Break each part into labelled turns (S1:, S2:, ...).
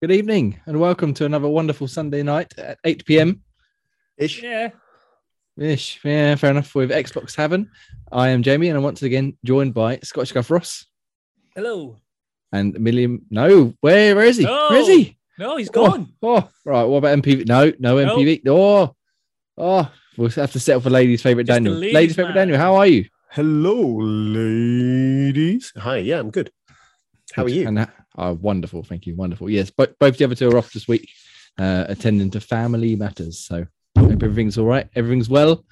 S1: Good evening and welcome to another wonderful Sunday night at 8 p.m.
S2: Ish.
S3: Yeah.
S1: ish. Yeah, fair enough. With Xbox Tavern. I am Jamie and I'm once again joined by Scottish Guff Ross
S3: Hello.
S1: and Milliam. No, where, where is he?
S3: No.
S1: Where is he?
S3: No, he's
S1: Oh,
S3: gone.
S1: Oh, right. What about MPV? No, no
S3: No.
S1: MPV. Oh, oh, we'll have to settle for ladies' favorite
S3: Just
S1: Daniel.
S3: ladies'
S1: Ladies' favorite. Daniel. How are you?
S2: Hello, ladies. Hi, yeah, I'm good. How are you?
S1: And that, oh, wonderful. Thank you. Wonderful. Yes, but both the other two are off this week, uh, attending to family matters. So hope everything's all right. Everything's well.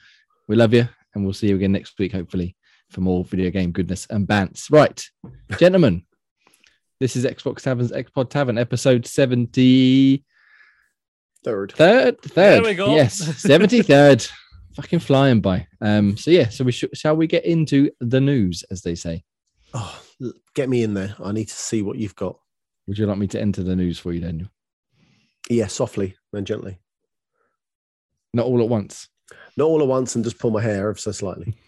S1: We love you, and we'll see you again next week, hopefully, for more video game goodness and bants. Right, gentlemen, this is Xbox Tavern's Xpod Tavern, episode 73rd.
S2: Third.
S1: Third?
S3: There we go.
S1: Yes, 73rd. Fucking flying by. Um, so yeah, so we should shall we get into the news, as they say?
S2: Oh, l- get me in there. I need to see what you've got.
S1: Would you like me to enter the news for you, Daniel?
S2: Yeah, softly and gently.
S1: Not all at once.
S2: Not all at once and just pull my hair ever so slightly.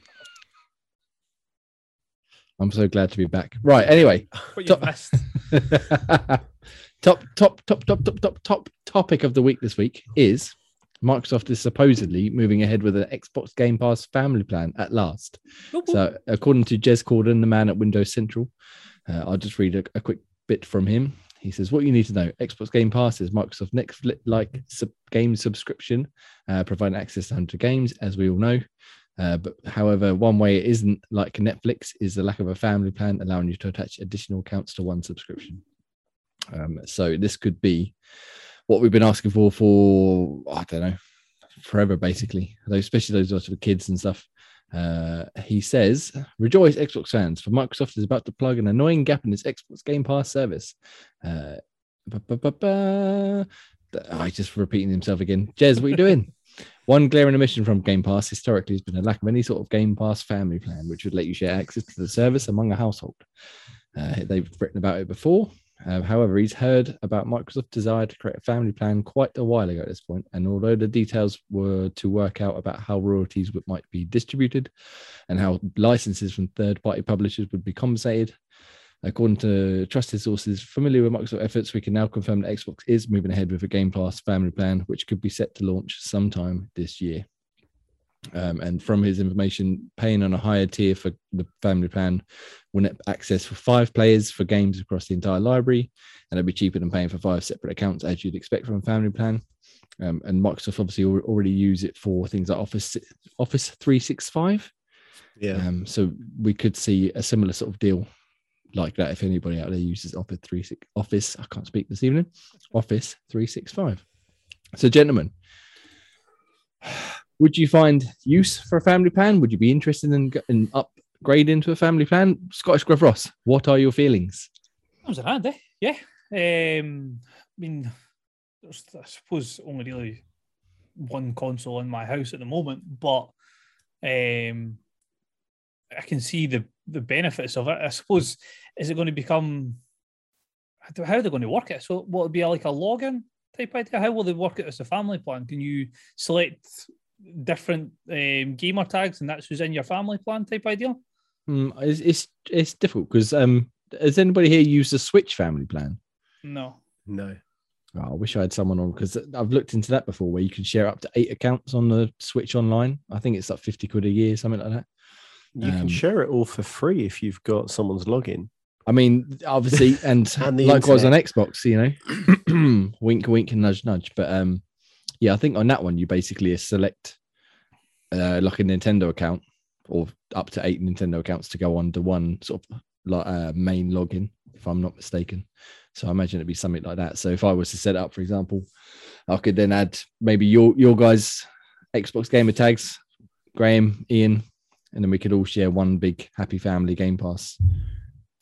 S1: I'm so glad to be back. Right. Anyway, Top- top, top, top, top, top, top, top topic of the week this week is Microsoft is supposedly moving ahead with an Xbox Game Pass family plan at last.
S3: Whoop.
S1: So, according to Jez Corden, the man at Windows Central, uh, I'll just read a, a quick bit from him. He says, "What you need to know: Xbox Game Pass is Microsoft next like sub- game subscription, uh, providing access to hundred games, as we all know. Uh, but however, one way it isn't like Netflix is the lack of a family plan, allowing you to attach additional accounts to one subscription. Um, so this could be what we've been asking for for I don't know forever, basically. Those, especially those sort of kids and stuff. Uh, he says, "Rejoice, Xbox fans! For Microsoft is about to plug an annoying gap in its Xbox Game Pass service." Uh, ba- ba. I just repeating himself again. Jez, what are you doing? One glaring omission from Game Pass historically has been a lack of any sort of Game Pass family plan, which would let you share access to the service among a household. Uh, they've written about it before. Uh, however, he's heard about Microsoft's desire to create a family plan quite a while ago at this point, and although the details were to work out about how royalties would, might be distributed and how licenses from third-party publishers would be compensated, according to trusted sources familiar with Microsoft efforts, we can now confirm that Xbox is moving ahead with a Game Pass family plan, which could be set to launch sometime this year. Um, and from his information, paying on a higher tier for the family plan will net access for five players for games across the entire library, and it'll be cheaper than paying for five separate accounts as you'd expect from a family plan. Um, and Microsoft obviously already use it for things like Office Office 365.
S2: Yeah.
S1: Um, so we could see a similar sort of deal like that if anybody out there uses Office 36 Office. I can't speak this evening. Office 365. So, gentlemen, would you find use for a family plan? Would you be interested in, in upgrading to a family plan? Scottish Gruff Ross, what are your feelings?
S3: That was an ad, eh? Yeah. Um, I mean, I suppose, only really one console in my house at the moment, but um, I can see the the benefits of it. I suppose, is it going to become? How are they going to work it? So, what would be like a login type idea? How will they work it as a family plan? Can you select different um, gamer tags, and that's who's in your family plan type idea?
S1: Hmm, it's, it's, it's difficult because um, has anybody here used the Switch family plan?
S3: No.
S2: No.
S1: Oh, I wish I had someone on because I've looked into that before where you can share up to eight accounts on the Switch online. I think it's like 50 quid a year, something like that.
S2: You
S1: Um,
S2: can share it all for free if you've got someone's login.
S1: I mean, obviously, and,
S2: And the
S1: likewise on. Xbox, you know, wink, wink, and nudge, nudge. But um, yeah, I think on that one you basically select uh, like a Nintendo account or up to eight Nintendo accounts to go to one sort of like uh, main login, if I'm not mistaken. So I imagine it'd be something like that. So if I was to set up, for example, I could then add maybe your your guys' Xbox gamer tags, Graham, Ian, and then we could all share one big happy family Game Pass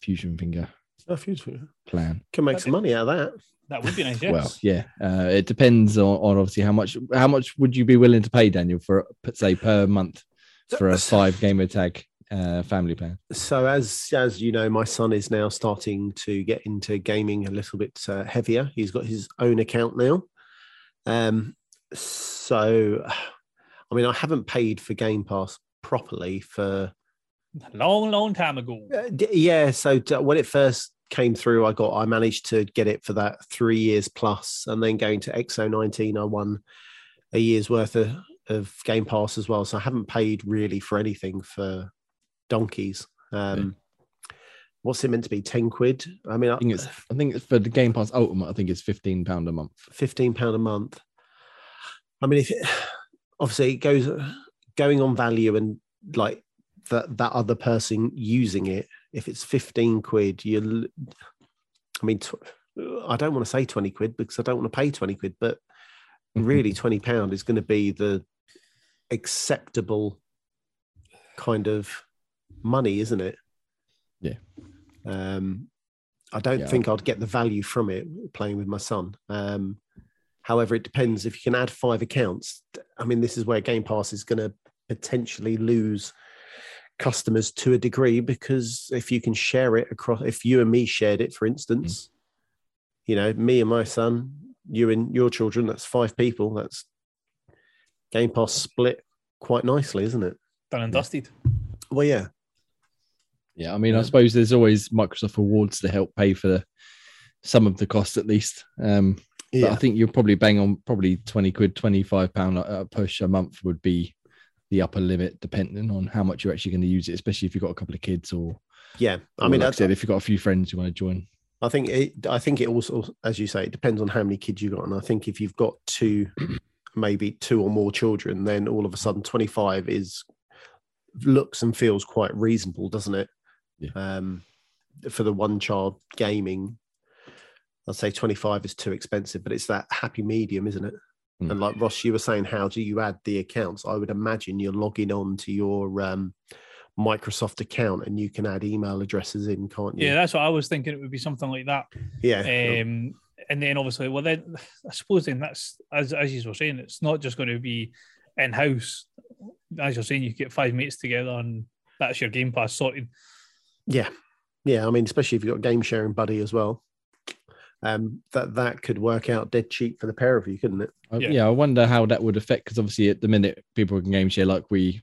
S1: fusion finger
S2: Oh, beautiful.
S1: plan.
S2: Can make some money out of that.
S3: That would be nice. Yes.
S1: Well, yeah, uh, it depends on, on obviously how much how much would you be willing to pay, Daniel, for say per month for a five gamer tag uh, family plan?
S2: So as as you know, my son is now starting to get into gaming a little bit uh, heavier. He's got his own account now. Um, so I mean, I haven't paid for Game Pass properly for a
S3: long, long time ago.
S2: Uh, d- yeah, so d- when it first came through. I got I managed to get it for that three years plus, and then going to XO nineteen, I won a year's worth of, of Game Pass as well. So I haven't paid really for anything for donkeys. Um, What's it meant to be? Ten quid? I mean,
S1: I think it's I think it's for the Game Pass Ultimate. I think it's fifteen pound a month.
S2: Fifteen pound a month. I mean, if it, obviously it goes going on value and like that that other person using it, if it's fifteen quid, you. I mean, tw- I don't want to say twenty quid because I don't want to pay twenty quid, but really twenty pound is going to be the acceptable kind of money, isn't it?
S1: Yeah.
S2: Um, I don't
S1: Yeah.
S2: think I'd get the value from it playing with my son. Um, however, it depends if you can add five accounts. I mean, this is where Game Pass is going to potentially lose customers to a degree because if you can share it across, if you and me shared it, for instance, you know, me and my son, you and your children, that's five people. That's Game Pass split quite nicely, isn't it?
S3: Done and dusted.
S2: Well, yeah.
S1: Yeah, I mean, I suppose there's always Microsoft Rewards to help pay for the, some of the costs at least. Um, But I think you're probably bang on probably 20 quid, 25 pound a a push a month would be the upper limit, depending on how much you're actually going to use it, especially if you've got a couple of kids or,
S2: yeah. I
S1: or
S2: mean,
S1: like I said, if you've got a few friends you want to join.
S2: I think it. I think it also, as you say, it depends on how many kids you got. And I think if you've got two, maybe two or more children, then all of a sudden twenty five is looks and feels quite reasonable, doesn't it?
S1: Yeah.
S2: Um, for the one child gaming, I'd say twenty five is too expensive, but it's that happy medium, isn't it?
S1: Mm.
S2: And like Ross, you were saying, how do you add the accounts? I would imagine you're logging on to your um, Microsoft account and you can add email addresses in, can't you?
S3: Yeah, that's what I was thinking. It would be something like that.
S2: Yeah.
S3: Um, and then obviously, well, then I suppose then that's as as you were saying, it's not just going to be in house. As you're saying, you get five mates together and that's your Game Pass sorted.
S2: Yeah, yeah. I mean, especially if you've got a game sharing buddy as well, um, that that could work out dead cheap for the pair of you, couldn't it?
S1: I-
S3: Yeah.
S1: yeah. I wonder how that would affect because obviously at the minute people can game share like we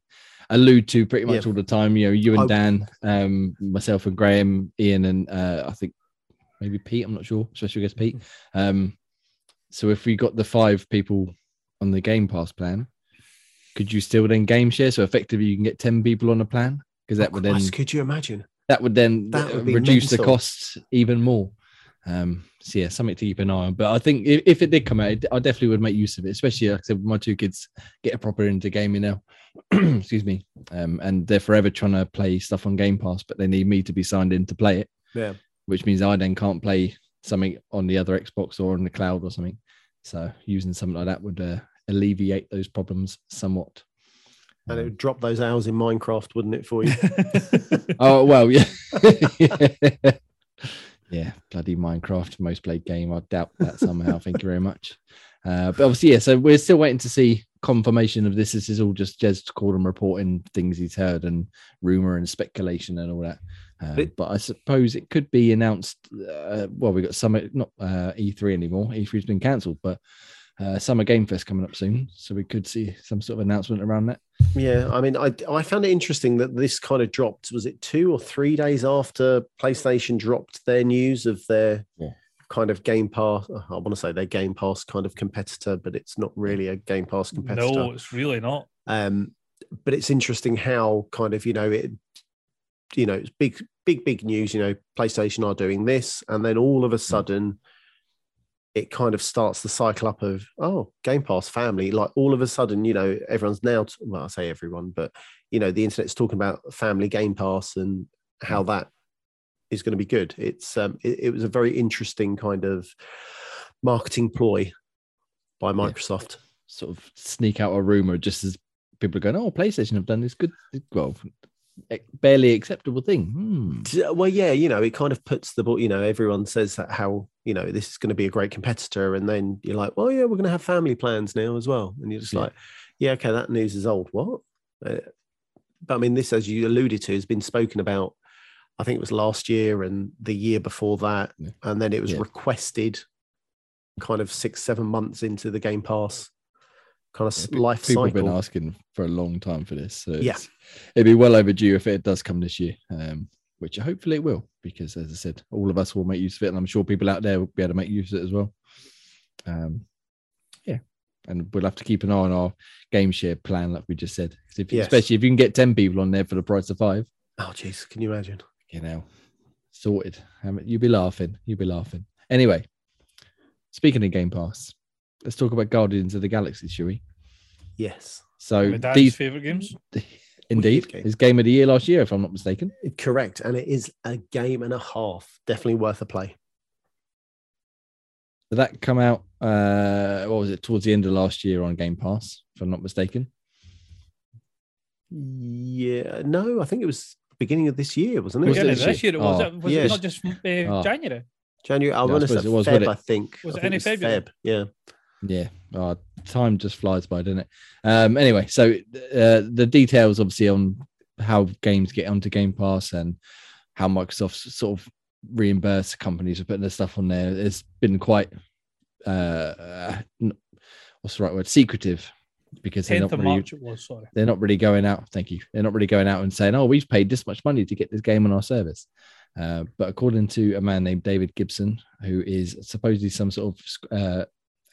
S1: allude to pretty much
S2: Yeah.
S1: all the time. You know, you and
S2: I-
S1: Dan, um, myself and Graham, Ian, and uh, I think maybe Pete. I'm not sure, special guest Pete. Um, so if we got the five people on the Game Pass plan, could you still then game share? So effectively, you can get ten people on a plan because that
S2: Oh,
S1: would then
S2: could you imagine?
S1: that would then
S2: That would
S1: uh,
S2: be
S1: reduce the costs even more. Um, so yeah, something to keep an eye on. But I think if, if it did come out, I definitely would make use of it, especially like I said, my two kids get a proper into gaming now. Excuse me, um, and they're forever trying to play stuff on Game Pass, but they need me to be signed in to play it,
S2: Yeah.
S1: which means I then can't play something on the other Xbox or on the cloud or something. So using something like that would uh, alleviate those problems somewhat.
S2: And it would drop those hours in Minecraft, wouldn't it, for you?
S1: Oh well, yeah, yeah. Yeah, bloody Minecraft, most played game. I doubt that somehow. Thank you very much. Uh, but obviously, yeah. So we're still waiting to see confirmation of this. This is all just Jez Corden reporting things he's heard and rumor and speculation and all that. Uh,
S2: But-
S1: but I suppose it could be announced. Uh, well, we got Summit, not uh, E3 anymore. E3's been cancelled, but uh, Summer Game Fest coming up soon, so we could see some sort of announcement around that.
S2: yeah. I mean, I I found it interesting that this kind of dropped. Was it two or three days after PlayStation dropped their news of their
S1: Yeah.
S2: kind of Game Pass? I want to say their Game Pass kind of competitor, but it's not really a Game Pass competitor.
S3: no, it's really not.
S2: Um, but it's interesting how kind of you know it, you know, it's big, big, big news. You know, PlayStation are doing this, and then all of a sudden, it kind of starts the cycle up of oh, Game Pass family. Like all of a sudden, you know, everyone's now well, I say everyone, but you know, the internet's talking about family Game Pass and how that is going to be good. It's um, it, it was a very interesting kind of marketing ploy by Microsoft.
S1: sort of sneak out a rumor just as people are going, "Oh, PlayStation have done this good, well, barely acceptable thing." Hmm.
S2: Well, yeah, you know, it kind of puts the ball. You know, everyone says that how you know this is going to be a great competitor, and then you're like, well, yeah, we're going to have family plans now as well, and you're just
S1: Yeah.
S2: like, yeah, okay, that news is old. What? Uh, but I mean, this, as you alluded to, has been spoken about. I think it was last year and the year before that,
S1: Yeah.
S2: and then it was
S1: Yeah.
S2: requested, kind of six, seven months into the Game Pass kind of
S1: Yeah,
S2: s
S1: pe-
S2: life
S1: People have been asking for a long time for this, so
S2: Yeah.
S1: it'd be well overdue if it does come this year. Um, which hopefully it will, because as I said, all of us will make use of it, and I'm sure people out there will be able to make use of it as well. Um, yeah, and we'll have to keep an eye on our game share plan, like we just said. if,
S2: Yes.
S1: especially if you can get ten people on there for the price of five,
S2: Oh, jeez, can you imagine?
S1: you know, sorted. Um, you'd be laughing. You'd be laughing. Anyway, speaking of Game Pass, let's talk about Guardians of the Galaxy, shall we?
S2: Yes,
S1: So
S3: My dad's
S1: these,
S3: favorite games.
S1: indeed,
S2: game.
S1: his game of the year last year, if I'm not mistaken.
S2: correct. And it is a game and a half. Definitely worth a play.
S1: Did that come out? Uh, what was it? Towards the end of last year on Game Pass, if I'm not mistaken.
S2: Yeah, no, I think it was beginning of this year, wasn't it?
S1: Was it this
S3: of this year it was.
S1: Oh,
S3: it was
S2: yes.
S3: it not just uh,
S1: Oh.
S3: January?
S2: January. I
S1: Yeah,
S2: want to say
S1: suppose it was,
S2: Feb,
S1: it?
S2: I think.
S3: Was
S2: I
S3: it
S2: think
S3: any February?
S2: Feb, Yeah.
S1: Yeah, oh, time just flies by, doesn't it? Um, anyway, so uh, the details, obviously, on how games get onto Game Pass and how Microsoft sort of reimburse companies for putting their stuff on there It's been quite, uh, uh, what's the right word, secretive, because they're not really
S3: was. Sorry.
S1: they're not really going out. Thank you. They're not really going out and saying, "Oh, we've paid this much money to get this game on our service." Uh, but according to a man named David Gibson, who is supposedly some sort of uh,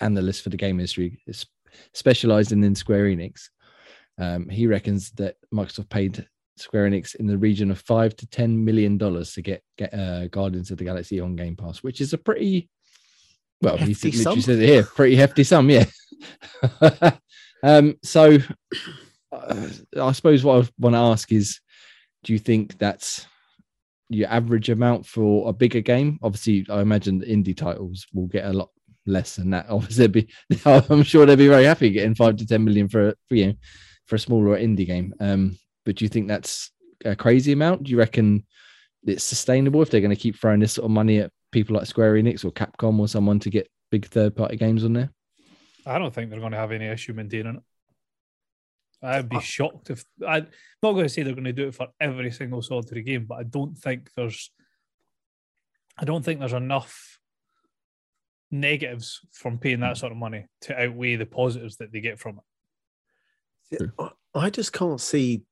S1: analyst for the game industry, is specialized in, in Square Enix, um, he reckons that Microsoft paid Square Enix in the region of five to ten million dollars to get get uh, Guardians of the Galaxy on Game Pass, which is a pretty well, he
S2: Hefty
S1: literally
S2: sum.
S1: said it here, pretty hefty sum, yeah. um, so uh, I suppose what I want to ask is, do you think that's your average amount for a bigger game? Obviously, I imagine indie titles will get a lot less than that. Obviously, be, I'm sure they'd be very happy getting five to ten million for for you know, for a smaller indie game. Um, but do you think that's a crazy amount? Do you reckon it's sustainable if they're going to keep throwing this sort of money at people like Square Enix or Capcom or someone to get big third party games on there?
S3: I don't think they're going to have any issue maintaining it. I'd be shocked if I'm not going to say they're going to do it for every single solitary game, but I don't think there's, I don't think there's enough negatives from paying that sort of money to outweigh the positives that they get from it.
S2: I- I just can't see.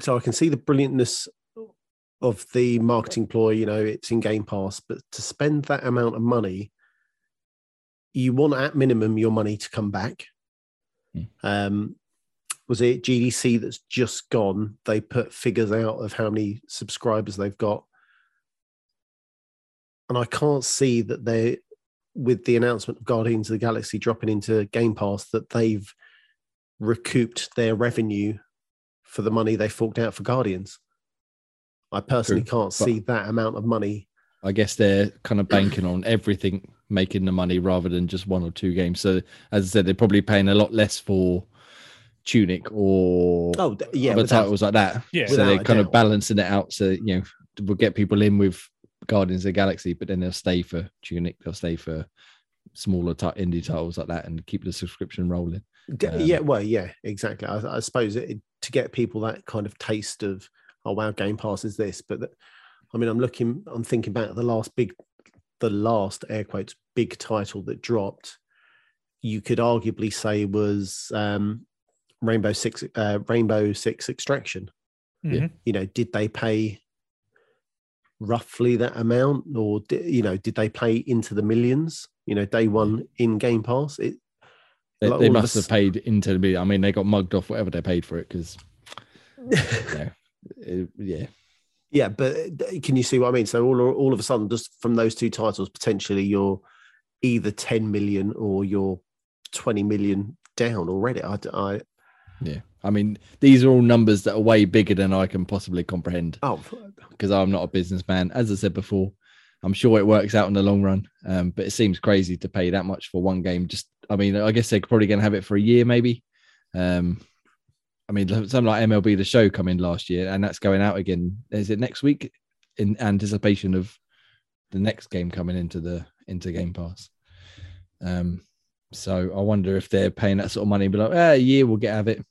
S2: So I can see the brilliantness of the marketing ploy. You know, it's in Game Pass, but to spend that amount of money, you want at minimum your money to come back.
S1: Hmm.
S2: Um, was it GDC that's just gone? They put figures out of how many subscribers they've got, and I can't see that they, with the announcement of Guardians of the Galaxy dropping into Game Pass, that they've recouped their revenue for the money they forked out for Guardians. I personally
S1: True,
S2: can't see that amount of money.
S1: I guess they're kind of banking on everything making the money rather than just one or two games. So as I said, they're probably paying a lot less for Tunic or
S2: Oh, yeah,
S1: other
S2: without-
S1: titles like that.
S3: Yeah.
S1: so they're
S2: Without a
S1: kind of balancing it out. So you know, we'll get people in with Guardians of the Galaxy, but then they'll stay for Tunic. They'll stay for smaller ti- indie titles like that and keep the subscription rolling. Um,
S2: yeah, well, yeah, exactly. I, I suppose it, to get people that kind of taste of, oh wow, Game Pass is this. But that, I mean, I'm looking, I'm thinking back the last big, the last air quotes big title that dropped. You could arguably say was um, Rainbow Six, uh, Rainbow Six Extraction.
S1: Yeah.
S3: Mhm.
S2: You know, did they pay roughly that amount, or you know, did they play into the millions? You know, day one in Game Pass. It,
S1: They,
S2: Like
S1: they must
S2: us-
S1: have paid into the. I mean, they got mugged off whatever they paid for it because yeah. Yeah,
S2: but uh, can you see what I mean? So all all of a sudden, just from those two titles, potentially you're either 10 million or you're 20 million down already. I, I
S1: Yeah, I mean, these are all numbers that are way bigger than I can possibly comprehend
S2: oh
S1: because I'm not a businessman. As I said before, I'm sure it works out in the long run, um, but it seems crazy to pay that much for one game. Just, I mean, I guess they're probably going to have it for a year, maybe. Um, I mean, something like MLB The Show come in last year, and that's going out again. Is it next week? In anticipation of the next game coming into the into Game Pass. Um, so I wonder if they're paying that sort of money, and be like, ah, a year we'll get out of it,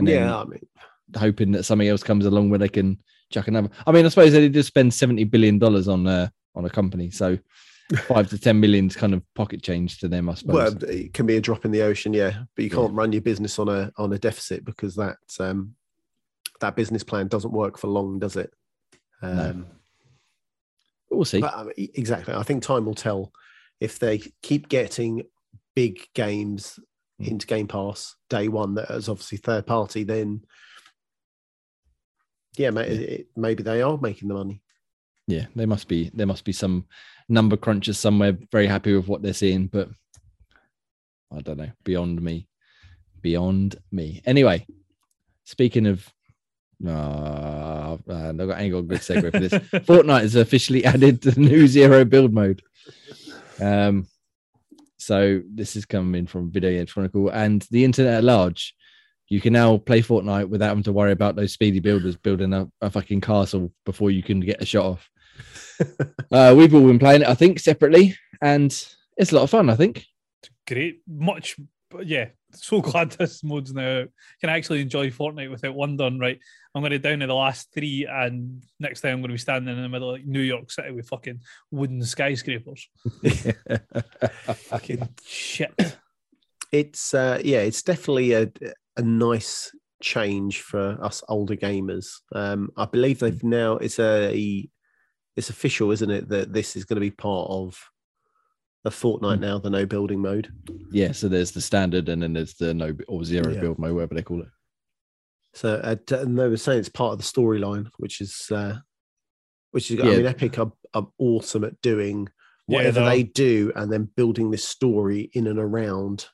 S1: and then
S2: yeah, I mean,
S1: hoping that something else comes along where they can chuck another. I mean, I suppose they did spend seventy billion dollars on uh, on a company, so five to ten million is kind of pocket change to them, I suppose.
S2: well, it can be a drop in the ocean, yeah, but you can't run your business on a on a deficit because that um that business plan doesn't work for long, does it? Um,
S1: No. We'll see.
S2: But um, exactly, I think time will tell if they keep getting big games. Into Game Pass day one. That is obviously third party. Then, yeah, ma-
S1: Yeah.
S2: It, maybe they are making the money.
S1: yeah, there must be there must be some number crunchers somewhere very happy with what they're seeing, but I don't know. Beyond me, beyond me. Anyway, speaking of, uh, I ain't got a good segue for this. Fortnite has officially added to the new zero build mode. Um, so this is coming from Video Games Chronicle and the internet at large. You can now play Fortnite without having to worry about those speedy builders building a, a fucking castle before you can get a shot off. uh, we've all been playing it, I think, separately, and it's a lot of fun. I think.
S3: Great, much, yeah. So glad this mode's now. Can actually enjoy Fortnite without one done right. I'm going to down to the last three, and next time I'm going to be standing in the middle of like New York City with fucking wooden skyscrapers. Fucking shit.
S2: it's uh, yeah, it's definitely a a nice change for us older gamers. Um, I believe they've now it's a it's official, isn't it, that this is going to be part of the Fortnite
S1: Hmm.
S2: now, the no building mode.
S1: yeah. So there's the standard, and then there's the no or zero
S2: Yeah.
S1: build mode, whatever they call it.
S2: So uh, t- and they were saying it's part of the storyline, which is uh, which is I mean, Epic are, are awesome at doing whatever
S3: they
S2: they do and then building this story in and around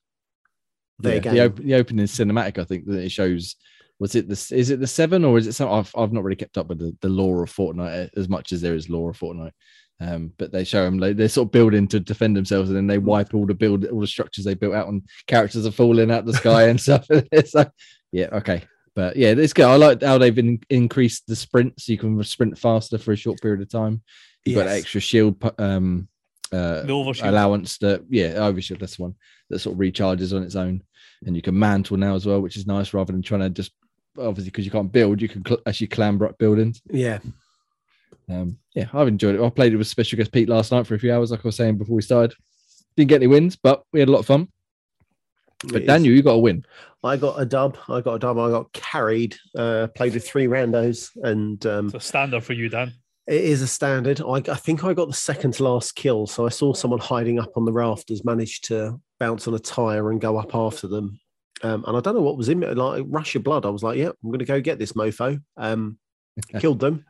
S2: their
S1: Yeah,
S2: game.
S1: the, op- the opening cinematic, I think that it shows. Was it the is it the seven or is it some? I've I've not really kept up with the, the lore of Fortnite as much as there is lore of Fortnite. Um, but they show them like they're sort of building to defend themselves, and then they wipe all the build all the structures they built out, and characters are falling out the sky and stuff. it's like, yeah, okay, but yeah, it's good. I like how they've in, increased the sprint, so you can sprint faster for a short period of time. You've got
S2: Yes.
S1: extra shield um, uh,
S3: The overshield.
S1: allowance that yeah overshield that's the one that sort of recharges on its own and you can mantle now as well which is nice rather than trying to just obviously because you can't build you can cl- actually clamber up buildings
S2: Yeah,
S1: um yeah i've enjoyed it i played it with special guest pete last night for a few hours like i was saying before we started didn't get any wins but we had a lot of fun
S2: it
S1: but
S2: is.
S1: daniel you got a win
S2: I got a dub. I got a dub. I got carried. Uh, played with three randos, and um,
S3: It's a standard for you, Dan.
S2: it is a standard. I, I think I got the second to last kill. So I saw someone hiding up on the rafters, managed to bounce on a tire and go up after them. Um, and I don't know what was in it, like rush of blood. I was like, "Yeah, I'm going to go get this mofo." Um, killed them,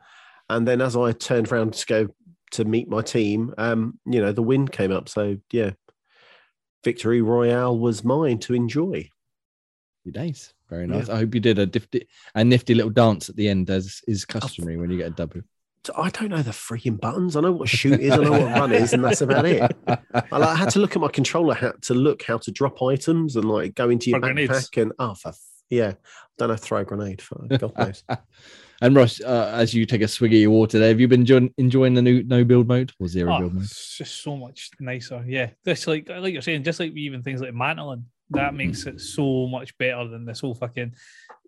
S2: and then as I turned around to go to meet my team, um, you know, the wind came up. So yeah, victory royale was mine to enjoy.
S1: Happy days very
S2: Yeah.
S1: nice i hope you did a nifty a nifty little dance at the end as is customary when you get a w
S2: So I don't know the freaking buttons. I know what shoot is, I know what run is, and that's about it. I, like, I had to look at my controller hat to look how to drop items and like go into your
S3: For
S2: backpack
S3: grenades.
S2: and oh, for, yeah, don't know throw a grenade. For God knows.
S1: and ross uh, as you take a swig of your water there have you been enjoying, enjoying the new no build mode or zero
S3: Oh,
S1: build mode
S3: it's just so much nicer. Yeah, this like like you're saying, just like even things like mantling, that makes it so much better than this whole fucking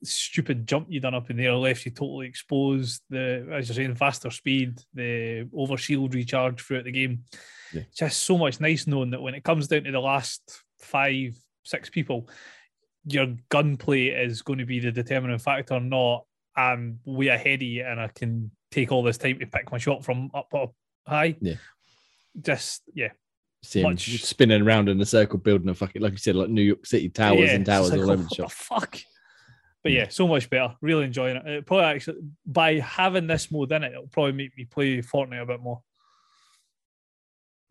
S3: stupid jump you done up in there left you totally exposed. The as you're saying, faster speed, the over shield recharge throughout the game.
S1: Yeah.
S3: Just so much nice knowing that when it comes down to the last five, six people, your gunplay is going to be the determining factor, not I'm way ahead of you and I can take all this time to pick my shot from up up high.
S1: Yeah.
S3: Just yeah. Much-
S1: spinning around in a circle, building a fucking like you said, like New York City towers
S3: yeah,
S1: and towers
S3: like,
S1: all over the shop.
S3: fuck. But
S1: Mm.
S3: yeah, so much better. Really enjoying it. it. Probably actually by having this mode in it, it'll probably make me play Fortnite a bit more.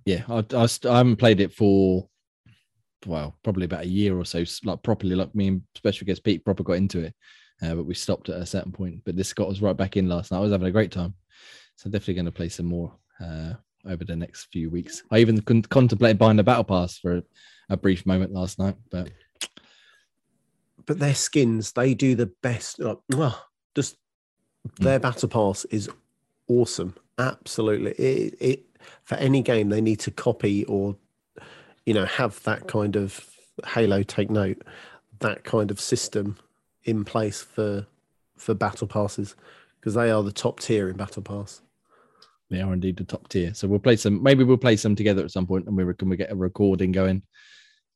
S1: Yeah, I, I, I haven't played it for well, probably about a year or so, like properly. Like me and special guest Pete proper got into it, uh, but we stopped at a certain point. But this got us right back in last night. I was having a great time, so definitely going to play some more uh, over the next few weeks. I even con- contemplated buying a battle pass for a, a brief moment last night, but
S2: but their skins, they do the best. Like, well, just their battle pass is awesome. Absolutely, it, it for any game they need to copy or you know have that kind of Halo. Take note that kind of system in place for for battle passes because they are the top tier in battle pass.
S1: they are indeed the top tier. So we'll play some. Maybe we'll play some together at some point, and we can we get a recording going.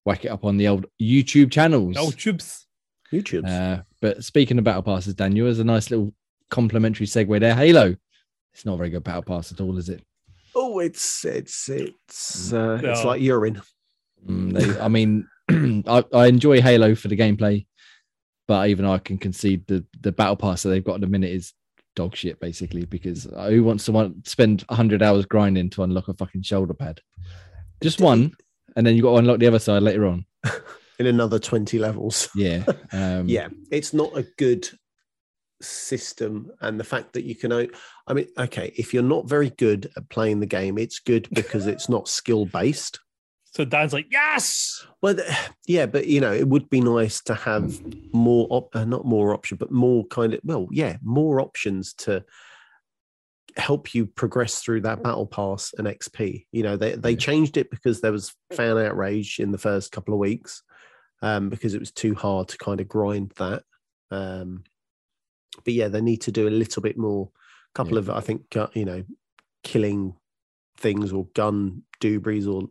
S1: Whack it up on the old YouTube channels.
S3: Oh, tubes.
S2: YouTube.
S1: Uh, but speaking of battle passes, Daniel, there's a nice little complimentary segue there. Halo. It's not a very good battle pass at all, is it?
S2: Oh, it's it's it's uh, it's like urine.
S1: Mm, they, I mean, I, I enjoy Halo for the gameplay, but even I can concede the the battle pass that they've got at the minute is dog shit basically. Because who wants to want spend hundred hours grinding to unlock a fucking shoulder pad? Just one, and then you got to unlock the other side later on.
S2: in another 20 levels.
S1: Yeah, um,
S2: yeah, it's not a good system. And the fact that you can, i mean, okay, if you're not very good at playing the game, it's good because it's not skill based.
S3: So Dan's like, yes.
S2: Well, yeah, but you know, it would be nice to have more, op- uh, not more option, but more kind of, well, yeah, more options to help you progress through that battle pass and XP. You know, they they changed it because there was fan outrage in the first couple of weeks, um, because it was too hard to kind of grind that. Um, but yeah, they need to do a little bit more. A couple
S1: Yeah.
S2: of, I think, uh, you know, killing things or gun doobies or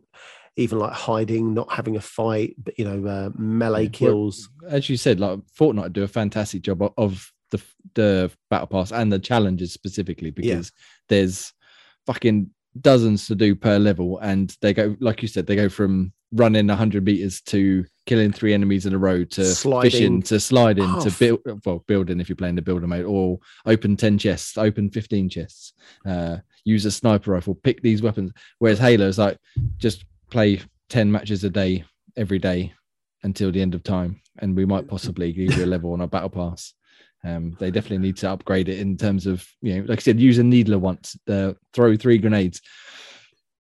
S2: even like hiding, not having a fight, but you know, uh, melee
S1: Yeah, well-
S2: kills.
S1: as you said, like Fortnite do a fantastic job of- of the the battle pass and the challenges specifically because there's fucking dozens to do per level, and they go like you said, they go from running 100 meters to killing three enemies in a row to
S2: Sliding.
S1: fishing to sliding to build well building if you're playing the builder mode or open 10 chests open 15 chests uh use a sniper rifle pick these weapons whereas halo is like just play 10 matches a day every day until the end of time and we might possibly give you a level on our battle pass. Um they definitely need to upgrade it in terms of you know like i said use a needler once uh, throw three grenades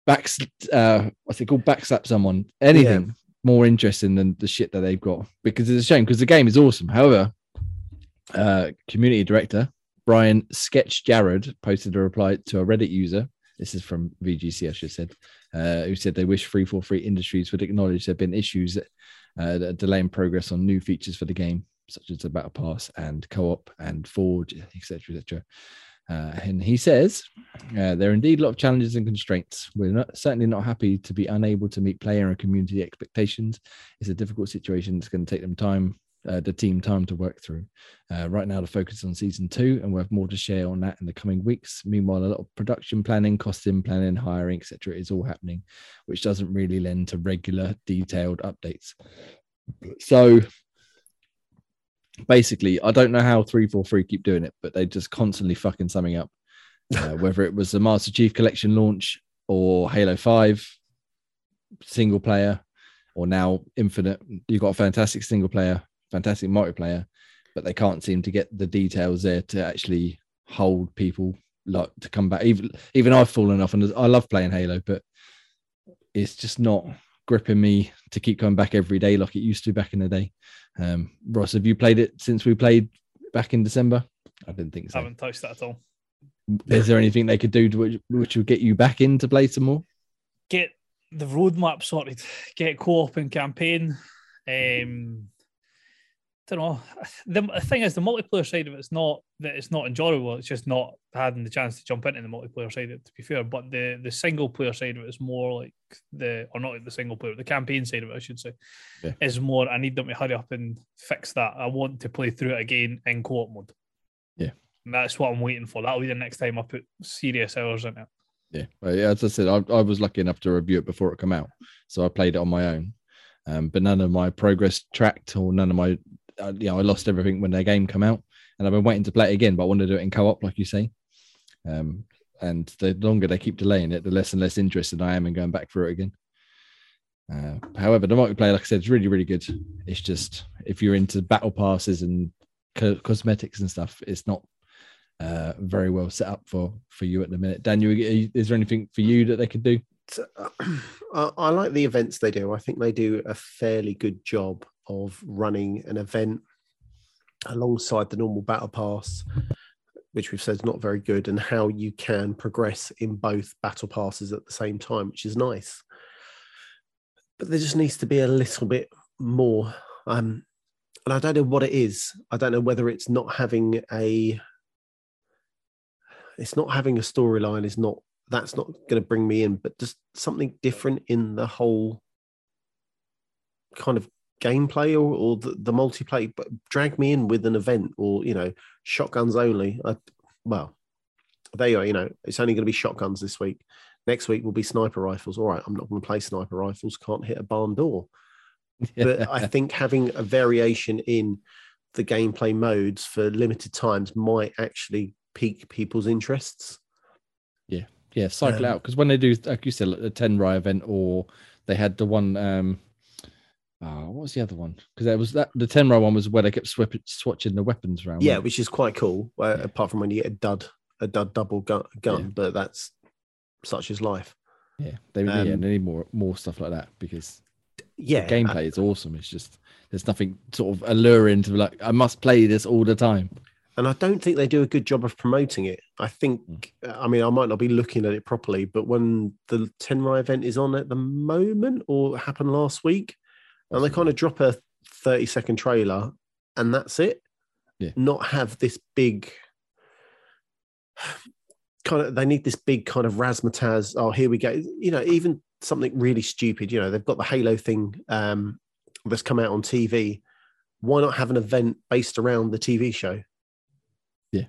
S1: back uh what's it called? Backslap someone anything more interesting than the shit that they've got because it's a shame because the game is awesome. However uh community director brian sketch jarrard posted a reply to a reddit user. This is from vgc i should have said uh, who said they wish 343 industries would acknowledge there have been issues uh, that delaying progress on new features for the game such as the battle pass and co-op and forge etc etc uh, and he says uh, there are indeed a lot of challenges and constraints. We're not, certainly not happy to be unable to meet player and community expectations. It's a difficult situation it's going to take them time uh, the team time to work through. Uh, right now the focus is on season two and we'll have more to share on that in the coming weeks. Meanwhile a lot of production planning costing planning hiring etc is all happening which doesn't really lend to regular detailed updates. So basically i don't know how 343 keep doing it but they just constantly fucking summing up. Uh, whether it was the master chief collection launch or halo 5 single player or now infinite you've got a fantastic single player fantastic multiplayer but they can't seem to get the details there to actually hold people like to come back even even i've fallen off and i love playing halo but it's just not gripping me to keep coming back every day like it used to back in the day um ross have you played it since we played back in december i didn't think so.
S3: I haven't touched that at all.
S1: is there anything they could do to which, which would get you back in to play some more
S3: Get the roadmap sorted. Get co-op and campaign. Um, don't know. The, the thing is, the multiplayer side of it's not that it's not enjoyable. It's just not having the chance to jump into the multiplayer side. of it, To be fair, but the the single player side of it is more like the or not like the single player, the campaign side of it, I should say,
S1: Yeah.
S3: is more. I need them to hurry up and fix that. I want to play through it again in co-op mode.
S1: Yeah.
S3: And that's what I'm waiting for. That'll be the next time I put serious hours in it.
S1: Yeah, well, yeah, as I said, I, I was lucky enough to review it before it came out, so I played it on my own. Um, but none of my progress tracked, or none of my, uh, you know, I lost everything when their game come out, and I've been waiting to play it again. But I want to do it in co-op, like you say. Um, and the longer they keep delaying it, the less and less interested I am in going back through it again. Uh, however, the multiplayer, like I said, is really, really good. It's just if you're into battle passes and co- cosmetics and stuff, it's not uh, very well set up for for you at the minute. Daniel, is there anything for you that they could do?
S2: I, I like the events they do. I think they do a fairly good job of running an event alongside the normal battle pass, which we've said is not very good, and how you can progress in both battle passes at the same time, which is nice. But there just needs to be a little bit more. Um, and I don't know what it is. I don't know whether it's not having a it's not having a storyline is not that's not going to bring me in but just something different in the whole kind of gameplay or, or the, the multiplayer but drag me in with an event or you know shotguns only I, well there you are. You know, it's only going to be shotguns this week. Next week will be sniper rifles. All right, I'm not going to play sniper rifles. Can't hit a barn door. But I think having a variation in the gameplay modes for limited times might actually pique people's interests.
S1: yeah, yeah, cycle
S2: Um,
S1: out because when they do, like you said, like the Tenrai event, or they had the one. um oh, what was the other one? Because there was that the Tenrai one was where they kept swip- swatching the weapons around.
S2: Yeah, which is quite cool. Uh,
S1: Yeah.
S2: Apart from when you get a dud, a dud double gun, gun
S1: Yeah.
S2: but that's such is life.
S1: yeah, they, yeah,
S2: um,
S1: they need more more stuff like that because
S2: Yeah,
S1: gameplay is awesome. It's just there's nothing sort of alluring to like I must play this all the time.
S2: and I don't think they do a good job of promoting it. I think,
S1: Mm.
S2: I mean, I might not be looking at it properly, but when the Tenrai event is on at the moment or happened last week, and they kind of drop a 30 second trailer and that's it,
S1: Yeah.
S2: not have this big kind of, they need this big kind of razzmatazz. Oh, here we go. You know, even something really stupid, you know, they've got the Halo thing um, that's come out on TV. Why not have an event based around the TV show? Yeah.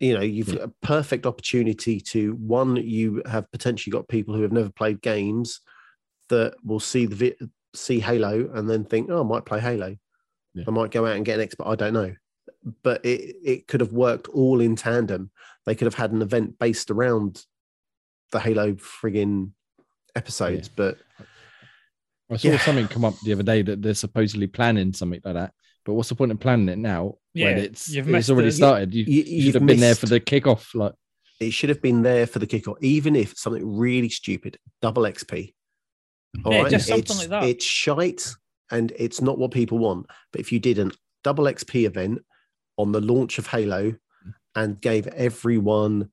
S2: You know you've
S1: Yeah.
S2: a perfect opportunity to one you have potentially got people who have never played games that will see the see halo and then think oh i might play halo
S1: Yeah.
S2: i might go out and get an expert i don't know but it it could have worked all in tandem they could have had an event based around the halo friggin episodes but
S1: I saw
S2: Yeah.
S1: something come up the other day that they're supposedly planning something like that. But what's the point of planning it now when
S3: Yeah,
S1: it's
S3: you've
S1: it's already
S3: the-
S1: started? You,
S2: you,
S1: you should have been there for the kickoff. Like,
S2: it should have been there for the kickoff even if something really stupid double xp All
S3: Yeah,
S2: right,
S3: just something
S2: it's,
S3: like that.
S2: It's shite and it's not what people want. But if you did an double XP event on the launch of Halo and gave everyone,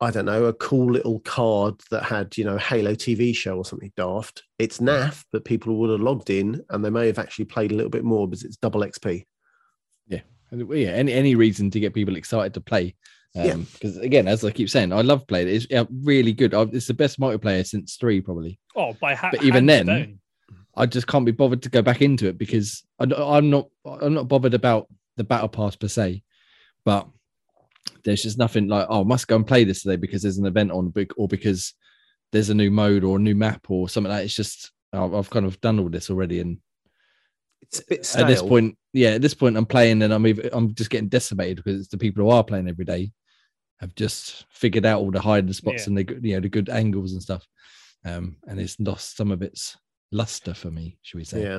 S2: I don't know, a cool little card that had, you know, Halo TV show or something daft, it's naff, but people would have logged in and they may have actually played a little bit more because it's double XP.
S1: And, yeah, any any reason to get people excited to play.
S2: Yeah.
S1: Um, because again, as I keep saying, I love playing it. It's yeah, really good. I- It's the best multiplayer since three, probably.
S3: Oh, by ha-
S1: But even then,
S3: down.
S1: I just can't be bothered to go back into it because I, am not I'm not bothered about the battle pass per se, but there's just nothing like oh I must go and play this today because there's an event on or because there's a new mode or a new map or something like that. It's just I've I've kind of done all this already and
S2: It's a bit stale.
S1: at this point yeah at this point I'm playing and I'm even, I'm just getting decimated because it's the people who are playing every day have just figured out all the hiding spots
S3: Yeah.
S1: and the good- you know the good angles and stuff um and it's lost some of its luster for me should we say
S2: yeah.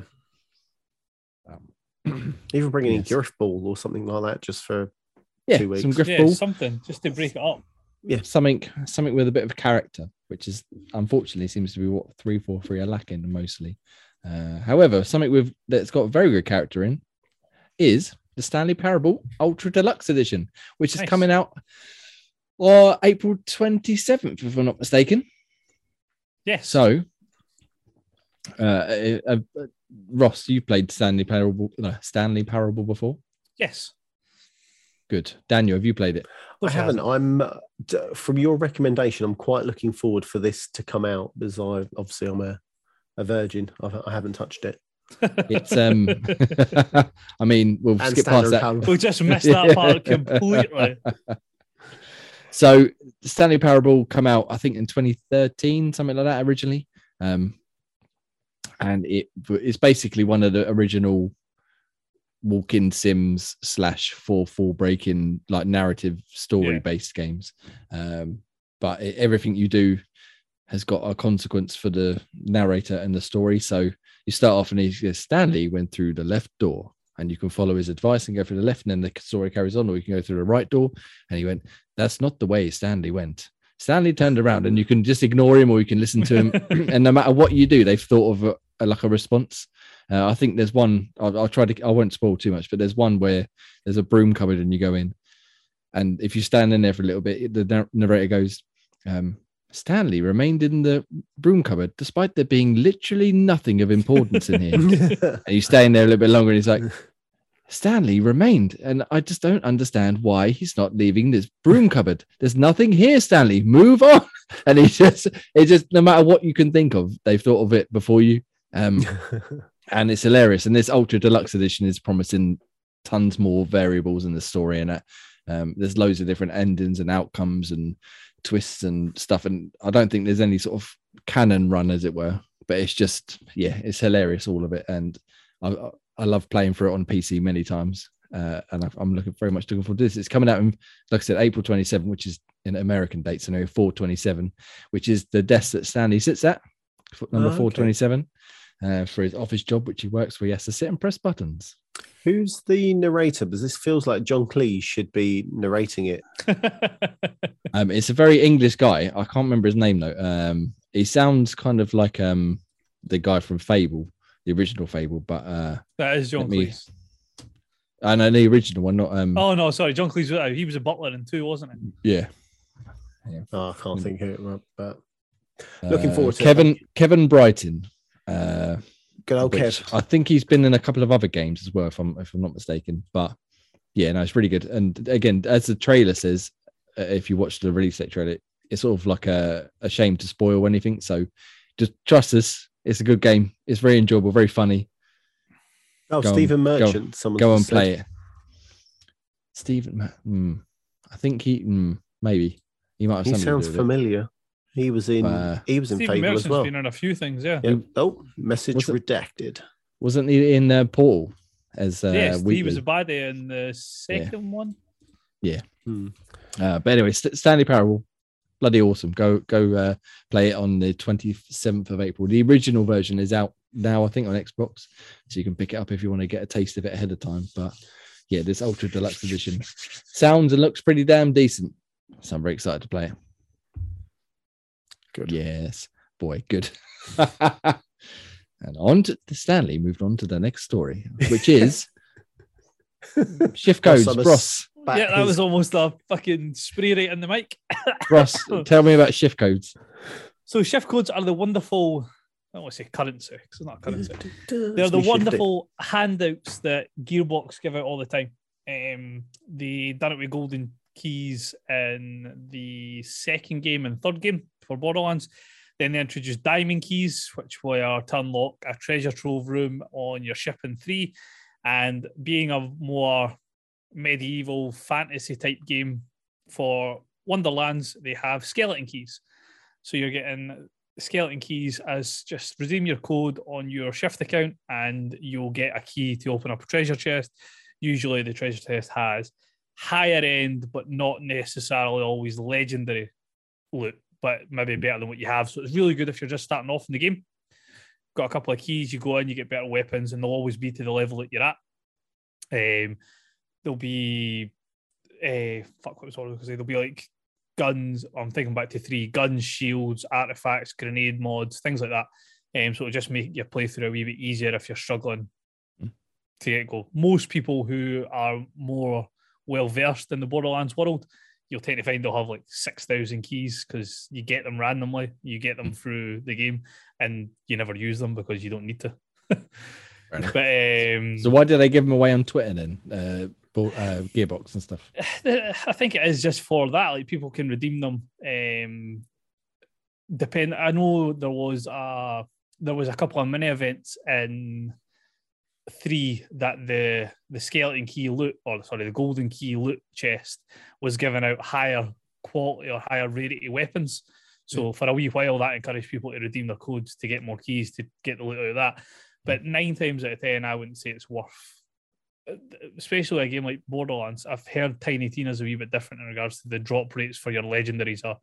S1: um,
S2: Even bringing
S1: Yes.
S2: in Grifball or something like that just for
S1: yeah,
S2: Two
S1: some
S2: weeks.
S1: griff
S3: Yeah,
S1: ball,
S3: something just to break it up. Yeah.
S1: Something, something with a bit of character, which is unfortunately seems to be what three four three are lacking mostly. Uh, however, something with that's got very good character in is the Stanley Parable Ultra Deluxe Edition, which is
S3: Nice.
S1: coming out or April twenty seventh, if I'm not mistaken.
S3: Yes.
S1: So, uh, uh, uh, Ross, you played Stanley Parable, no, Stanley Parable before.
S3: yes.
S1: Good, Daniel, have you played it?
S2: I haven't. I'm uh, from your recommendation. I'm quite looking forward for this to come out because I obviously I'm a, a virgin. I've, I haven't touched it.
S1: It's um, I mean, we'll
S2: And
S1: skip past that.
S3: We just missed that part completely.
S1: So Stanley Parable come out, I think, in 2013, something like that originally. Um, and it's basically one of the original walk-in sims slash four four breaking like narrative story based games. Um, but it, everything you do has got a consequence for the narrator and the story. So you start off and he says Stanley went through the left door, and you can follow his advice and go through the left, and then the story carries on, or you can go through the right door. And he went, That's not the way Stanley went. Stanley turned around, and you can just ignore him or you can listen to him. and no matter what you do, they've thought of a, a- like a response. Uh, I think there's one, I'll, I'll try to, I won't spoil too much, but there's one where there's a broom cupboard and you go in. And if you stand in there for a little bit, the narrator goes, um, Stanley remained in the broom cupboard despite there being literally nothing of importance in here. and you stay in there a little bit longer and he's like stanley remained and i just don't understand why he's not leaving this broom cupboard. There's nothing here stanley. Move on. And he just it just no matter what you can think of they've thought of it before you. Um and it's hilarious. And this ultra deluxe edition is promising tons more variables in the story and Um, there's loads of different endings and outcomes and twists and stuff, and I don't think there's any sort of canon run, as it were. But it's just, yeah, it's hilarious, all of it, and I I love playing for it on PC many times. Uh, and I'm looking very much looking forward to this. It's coming out in, like I said, April 27, which is in American date, so no 427, which is the desk that Stanley sits at, foot number
S2: Oh, okay.
S1: 427, uh, for his office job, which he works where he has to sit and press buttons.
S2: Who's the narrator? Because this feels like John Cleese should be narrating it.
S1: Um, it's a very English guy. I can't remember his name though. Um, he sounds kind of like um the guy from Fable, the original Fable, but uh,
S3: that is John
S1: me-
S3: Cleese.
S1: I know the original one, not um,
S3: Oh no, sorry, John Cleese. was- uh, He was a butler in two, wasn't he?
S1: yeah.
S2: Oh, I can't think who it was, but Looking
S1: Uh,
S2: forward to it.
S1: Kevin Kevin Brighting. Uh,
S2: good old Kev.
S1: I think he's been in a couple of other games as well, if I'm if I'm not mistaken. But yeah, no, it's really good. And again, as the trailer says, uh, if you watch the release date trailer, it's sort of like a, a shame to spoil anything. So just trust us. It's a good game. It's very enjoyable, very funny.
S2: Oh,
S1: go on,
S2: Stephen
S1: go-
S2: Merchant. Someone
S1: Go and
S2: said.
S1: play it. Stephen, hmm, I think he hmm, maybe he might have
S2: He
S1: something
S2: sounds
S1: to do with it.
S2: familiar. He was in.
S1: Uh,
S2: he was in
S3: Stephen
S2: Fable
S3: Merchant's
S2: as well.
S3: been in a few things, yeah.
S2: Yeah. Oh, message
S1: Was it-
S2: redacted.
S1: Wasn't he in uh, Portal as uh,
S3: yes, he was a baddie in the second one.
S2: Hmm.
S1: Uh, but anyway, St- Stanley Parable, bloody awesome. Go go uh, play it on the 27th of April. The original version is out now, I think, on Xbox, so you can pick it up if you want to get a taste of it ahead of time. But yeah, this Ultra Deluxe Edition sounds and looks pretty damn decent. So I'm very excited to play it.
S2: Good.
S1: Yes, boy, good. and on to Stanley moved on to the next story, which is shift codes.
S2: Ross,
S1: Bros,
S3: yeah, that
S2: his-
S3: was almost a fucking spray right in the mic.
S1: Bros, tell me about shift codes.
S3: So shift codes are the wonderful. I don't want to say currency because it's not currency. They're the
S2: be shifty.
S3: wonderful handouts that Gearbox give out all the time. Um, they done it with golden keys in the second game and third game for Borderlands. Then they introduced diamond keys, which were to unlock a treasure trove room on your ship in three. And being a more medieval fantasy type game for Wonderlands, they have skeleton keys. So you're getting skeleton keys as just redeem your code on your shift account and you'll get a key to open up a treasure chest. Usually the treasure chest has higher end, but not necessarily always legendary loot, but maybe better than what you have. So it's really good if you're just starting off in the game. Got a couple of keys, you go in, you get better weapons, and they'll always be to the level that you're at. Um, there'll be uh, fuck what was I going to say? There'll be like guns. I'm thinking back to three guns, shields, artifacts, grenade mods, things like that. Um, so it'll just make your playthrough a wee bit easier if you're struggling
S1: Mm.
S3: to get go. Most people who are more well versed in the Borderlands world, you'll tend to find they'll have like six thousand keys because you get them randomly. You get them through the game, and you never use them because you don't need to. but um,
S1: So why did they give them away on Twitter then? Uh, bo- uh, Gearbox and stuff.
S3: I think it is just for that. Like people can redeem them. Um, depend. I know there was a there was a couple of mini events in three that the the skeleton key loot or sorry the golden key loot chest was giving out higher quality or higher rarity weapons. So hmm. for a wee while, that encouraged people to redeem their codes to get more keys to get the loot out of that. But hmm. nine times out of ten, I wouldn't say it's worth especially a game like Borderlands, I've heard Tiny Tina's a wee bit different in regards to the drop rates for your legendaries are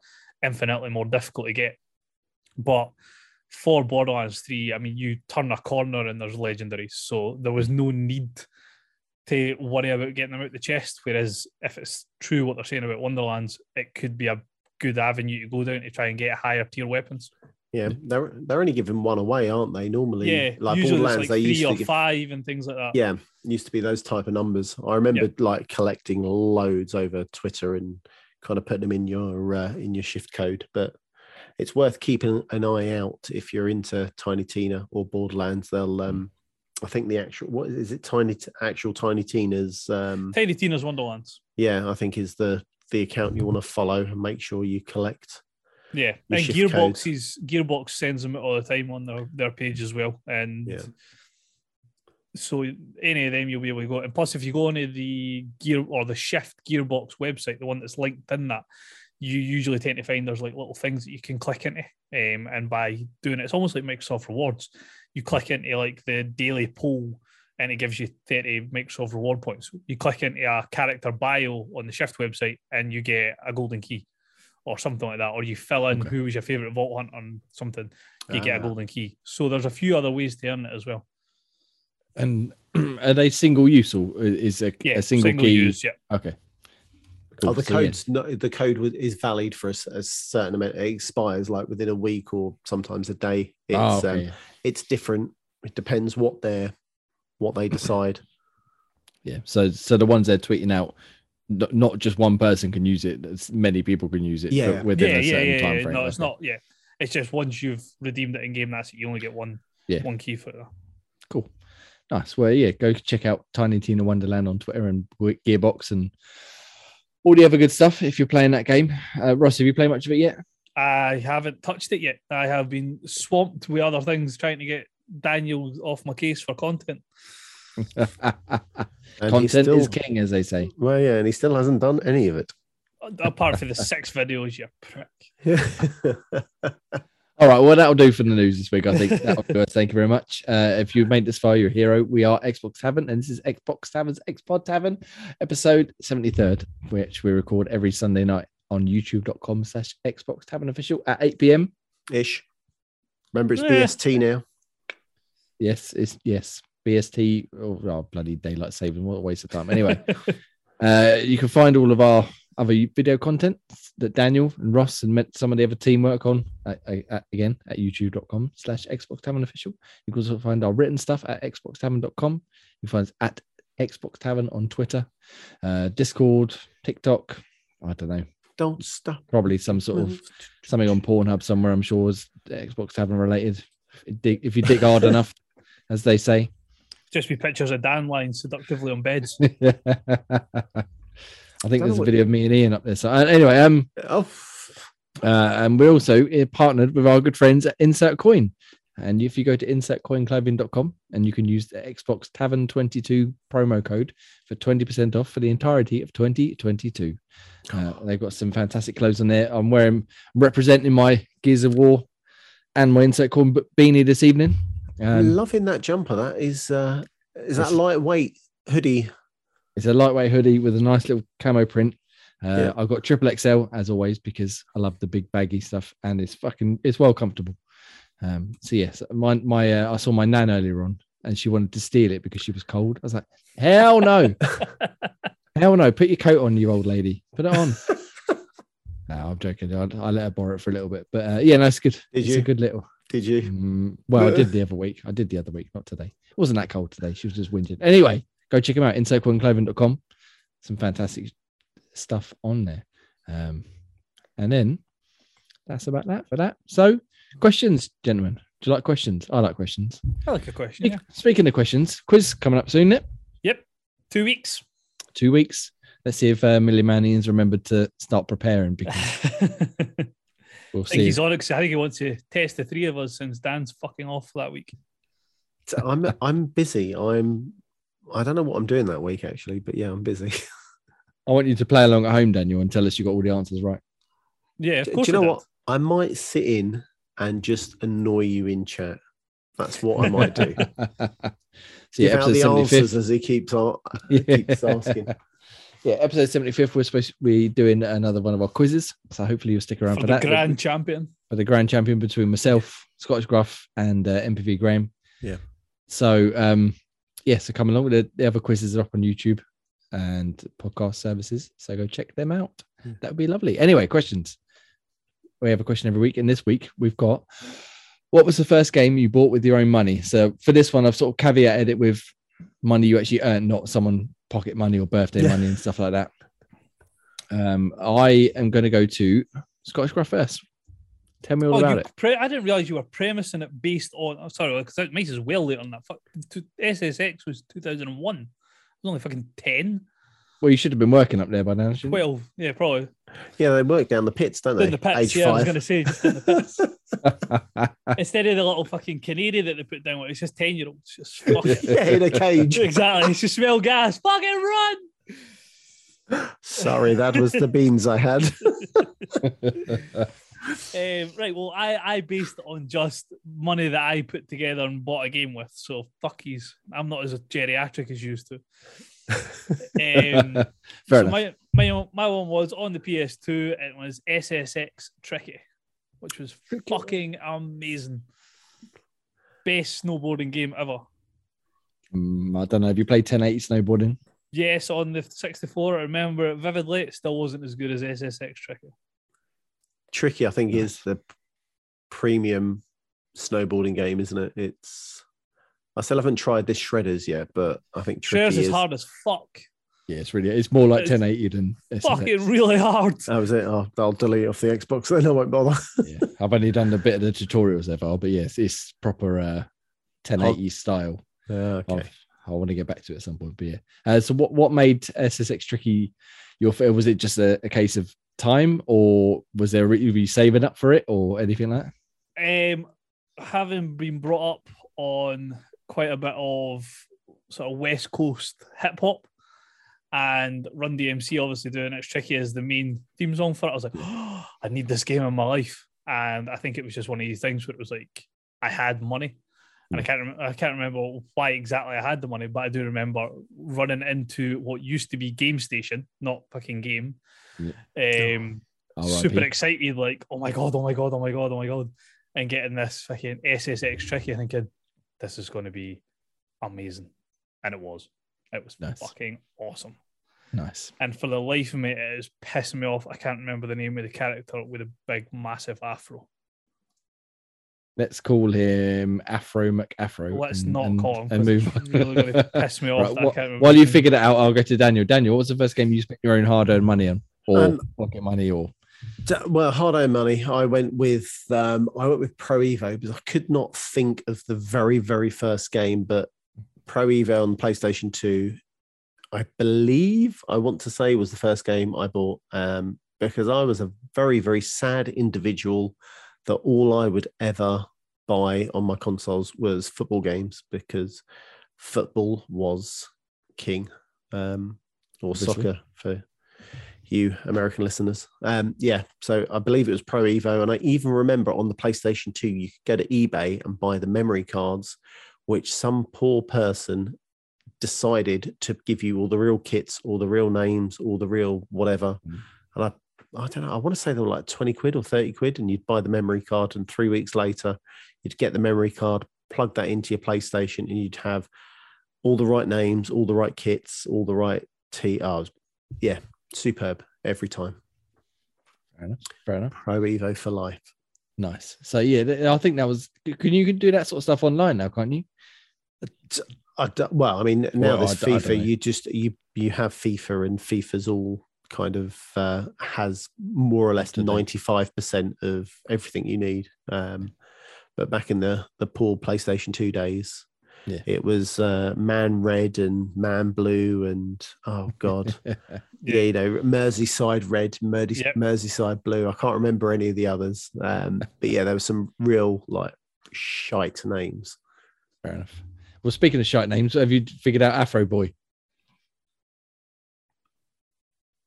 S3: infinitely more difficult to get. But for Borderlands 3, I mean, you turn a corner and there's legendaries. So there was no need to worry about getting them out the chest. Whereas if it's true what they're saying about Wonderlands, it could be a good avenue to go down to try and get higher tier weapons.
S2: Yeah, they're they're only giving one away, aren't they? Normally,
S3: Yeah,
S2: like Borderlands,
S3: like
S2: they
S3: three
S2: used
S3: or
S2: to give,
S3: five and things like that.
S2: yeah, used to be those type of numbers. I remember like collecting loads over Twitter and kind of putting them in your uh, in your shift code. But it's worth keeping an eye out if you're into Tiny Tina or Borderlands. They'll, um, I think the actual what is it? Tiny actual Tiny Tina's, um,
S3: Tiny Tina's Wonderlands.
S2: yeah, I think is the the account you want to follow and make sure you collect.
S3: Yeah,
S2: Your
S3: and
S2: shift
S3: Gearbox is Gearbox sends them all the time on their, their page as well. And
S2: Yeah.
S3: so any of them you'll be able to go. And plus, if you go onto the gear or the Shift Gearbox website, the one that's linked in that, you usually tend to find there's like little things that you can click into. Um, and by doing it, it's almost like Microsoft Rewards. You click into like the daily poll and it gives you 30 Microsoft reward points. You click into a character bio on the Shift website and you get a golden key or something like that. Or you fill in
S1: Okay.
S3: who was your favorite Vault Hunt on something, you get a
S2: Ah.
S3: golden key. So there's a few other ways to earn it as well.
S1: And are they single use or is a,
S3: Yeah,
S1: a single, key?
S3: use. Yeah.
S1: Okay.
S2: Oh, the code's no, the code is valid for a certain amount. It expires like within a week or sometimes a day. It's
S1: Oh,
S2: um,
S1: okay.
S2: it's different. It depends what they're what they decide.
S1: yeah. So so the ones they're tweeting out, n- not just one person can use it. Many people can use it.
S2: Yeah.
S1: within
S3: Yeah,
S1: a
S3: yeah,
S1: certain
S3: yeah.
S1: time
S3: yeah.
S1: frame.
S3: No, it's
S1: Okay.
S3: not. Yeah. It's just once you've redeemed it in game, that's it. You only get one
S1: Yeah.
S3: one key for that.
S1: Cool. Nice. Well, yeah, go check out Tiny Tina Wonderland on Twitter and Gearbox and all the other good stuff if you're playing that game. Uh, Ross, have you played much of it yet?
S3: I haven't touched it yet. I have been swamped with other things trying to get Daniel off my case for content.
S1: Content
S2: still,
S1: is king, as they say.
S2: Well, yeah, and he still hasn't done any of it.
S3: Apart from the six videos, you prick.
S1: All right, well, that'll do for the news this week. I think that'll do us. Thank you very much. Uh, if you've made this far, you're a hero. We are Xbox Tavern, and this is Xbox Tavern's Xpod Tavern, episode 73rd, which we record every Sunday night on youtube.com slash Xbox Tavern official at 8 p.m.
S2: Ish. Remember, it's
S3: Yeah.
S2: BST now.
S1: Yes, it's yes. BST, oh, oh, bloody daylight saving, what a waste of time. Anyway, uh, you can find all of our other video content that Daniel and Ross and met some of the other team work on at, at- again at youtube.com slash Xbox Tavern official. You can also find our written stuff at xboxtavern.com. You can find us at Xbox Tavern on Twitter, uh, Discord, TikTok. I don't know,
S2: Don't stop.
S1: probably some sort of something on Pornhub somewhere. I'm sure is Xbox Tavern related. If you dig, if you dig hard enough, as they say.
S3: Just be pictures of Dan lying seductively on beds.
S1: I think
S2: know
S1: there's a video of me and Ian up there. So uh, anyway, um,
S2: Oh,
S1: uh, and we're also uh, partnered with our good friends at Insert Coin. And if you go to insertcoinclothing.com and you can use the Xbox Tavern 22 promo code for 20% off for the entirety of 2022. Uh, they've got some fantastic clothes on there. I'm wearing, I'm representing my Gears of War and my Insert Coin beanie this evening. Um,
S2: loving that jumper. That is uh is that lightweight hoodie?
S1: It's a lightweight hoodie with a nice little camo print. Uh,
S2: Yeah.
S1: I've got triple XL as always because I love the big baggy stuff and it's fucking it's well comfortable. Um, so yes, my my uh, I saw my nan earlier on and she wanted to steal it because she was cold. I was like, hell no, hell no, put your coat on, you old lady, put it on. no, I'm joking. I, I let her borrow it for a little bit, but uh, yeah, no, it's good.
S2: Did
S1: it's
S2: you?
S1: a good little.
S2: Did you?
S1: Mm, well, I did the other week. I did the other week, not today. It wasn't that cold today. She was just whinging. Anyway, go check them out, insertcoinclothing.com. Some fantastic stuff on there. Um, and then that's about that for that. So, questions, gentlemen. Do you like questions? I like questions.
S3: I like a question. Yeah.
S1: Speaking of questions, quiz coming up soon, Nip.
S3: Yep. Two weeks.
S1: Two weeks. Let's see if uh, Millie Manian's remembered to start preparing because
S3: I
S1: we'll
S3: think
S1: see.
S3: he's on it 'cause I think he wants to test the three of us since Dan's fucking off that week.
S2: I'm I'm busy. I'm I don't know what I'm doing that week actually, but yeah, I'm busy.
S1: I want you to play along at home, Daniel, and tell us you got all the answers right.
S3: Yeah, of
S2: Do
S3: course.
S2: you know what? I might sit in and just annoy you in chat. That's what I might do.
S1: so
S2: Give
S1: yeah,
S2: out
S1: episode
S2: the
S1: 75th.
S2: answers as he keeps on. keeps asking.
S1: Yeah, episode 75th, we're supposed to be doing another one of our quizzes. So hopefully you'll stick around
S3: For
S1: for,
S3: the
S1: that.
S3: grand champion.
S1: For the grand champion between myself, Scottish Gruff, and uh, MPV Graham.
S2: Yeah.
S1: So, um, yeah, so come along with the, the other quizzes are up on YouTube and podcast services. So go check them out.
S2: Yeah.
S1: That would be lovely. Anyway, questions. We have a question every week. And this week we've got what was the first game you bought with your own money? So for this one, I've sort of caveated it with money you actually earned, not someone pocket money or birthday
S2: Yeah.
S1: money and stuff like that. Um, I am going to go to Scottish Graph first. Tell me all
S3: Oh,
S1: about
S3: you
S1: it.
S3: pre- I didn't realize you were premising it based on. Oh, sorry, because Mice is well later on that. Fuck, to- SSX was 2001. It was only fucking 10,
S1: Well, you should have been working up there by now. shouldn't you?
S3: 12. Yeah, probably.
S2: Yeah, they work down the pits, don't they?
S3: In the pits.
S2: Age
S3: yeah, I was going to say just in the pits. Instead of the little fucking canary that they put down, it's just 10 year olds. Just fucking.
S2: yeah, in a cage.
S3: exactly. It's just smell gas. Fucking run.
S2: Sorry, that was the beans I had.
S3: Um, right. Well, I, I based it on just money that I put together and bought a game with. So fuckies. I'm not as geriatric as used to. Um,
S1: Fair
S3: so
S1: enough.
S3: my, my my one was on the PS2. It was SSX Tricky, which was fucking amazing. Best snowboarding game ever.
S1: Mm, I don't know. Have you played 1080 snowboarding?
S3: Yes, on the 64. I remember it vividly. It still wasn't as good as SSX Tricky.
S2: Tricky, I think, is the premium snowboarding game, isn't it? It's. I still haven't tried this Shredders yet, but I think Tricky
S3: Shares
S2: is.
S3: is hard as fuck.
S1: Yeah, it's really. It's more like
S3: It's
S1: 1080 than SSX.
S3: Fucking really hard.
S2: That was it. I'll, I'll delete off the Xbox then. I won't bother.
S1: yeah. I've only done a bit of the tutorials so far, but yes, it's proper uh, 1080 style.
S2: Yeah, okay.
S1: Of, I want to get back to it at some point, but yeah. Uh, so what what made SSX tricky? Your was it just a, a case of time, or was there were you saving up for it, or anything like that?
S3: Um, having been brought up on quite a bit of sort of West Coast hip hop, and Run DMC obviously doing it's tricky as the main theme song for it. I was like, oh, I need this game in my life, and I think it was just one of these things where it was like I had money. And I can't, rem- I can't remember why exactly I had the money, but I do remember running into what used to be Game Station, not fucking Game. Um,
S1: RIP.
S3: super excited, like, oh my god, oh my god, oh my god, oh my god, and getting this fucking SSX tricky, thinking this is going to be amazing, and it was. It was
S1: Nice.
S3: fucking awesome.
S1: Nice.
S3: And for the life of me, it is pissing me off. I can't remember the name of the character with a big, massive afro.
S1: Let's call him Afro McAfro.
S3: Let's
S1: and-
S3: not
S1: and-
S3: call him.
S1: and
S3: 'cause
S1: move.
S3: it's really going to piss me off.
S1: Right,
S3: that I
S1: wha-
S3: can't remember
S1: while you
S3: name.
S1: figure that out, I'll go to Daniel. Daniel, what was the first game you spent your own hard-earned money on, or
S2: Um,
S1: pocket money, or
S2: D- Well, hard earned money. I went with um, I went with Pro Evo because I could not think of the very very first game, but Pro Evo on PlayStation Two, I believe I want to say was the first game I bought um, because I was a very very sad individual that all I would ever buy on my consoles was football games because football was king um, or
S1: Obviously.
S2: soccer for you American listeners. Um, yeah, so I believe it was Pro Evo, and I even remember on the PlayStation 2, you could go to eBay and buy the memory cards, which some poor person decided to give you all the real kits, all the real names, all the real whatever.
S1: Mm.
S2: And I, I don't know, I want to say they were like 20 quid or 30 quid, and you'd buy the memory card, and three weeks later, you'd get the memory card, plug that into your PlayStation, and you'd have all the right names, all the right kits, all the right TRs. Oh, yeah, superb every time.
S1: fair enough. Fair enough.
S2: Pro Evo for life.
S1: Nice. So yeah, I think that was. Can you can do that sort of stuff online now, can't you?
S2: Uh, I d- well, I mean, now
S1: Well,
S2: there's
S1: I I
S2: FIFA.
S1: don't.
S2: You just you you have FIFA, and FIFA's all kind of uh, has more or less ninety five percent of everything you need. Um, but back in the the poor PlayStation Two days,
S1: Yeah.
S2: it was uh, Man Red and Man Blue, and oh god, yeah, you know, Merseyside Red, Mersey,
S3: Yep.
S2: Merseyside Blue. I can't remember any of the others, um, but yeah, there were some real like shite names.
S1: Fair enough. Well, speaking of shite names, have you figured out Afro Boy?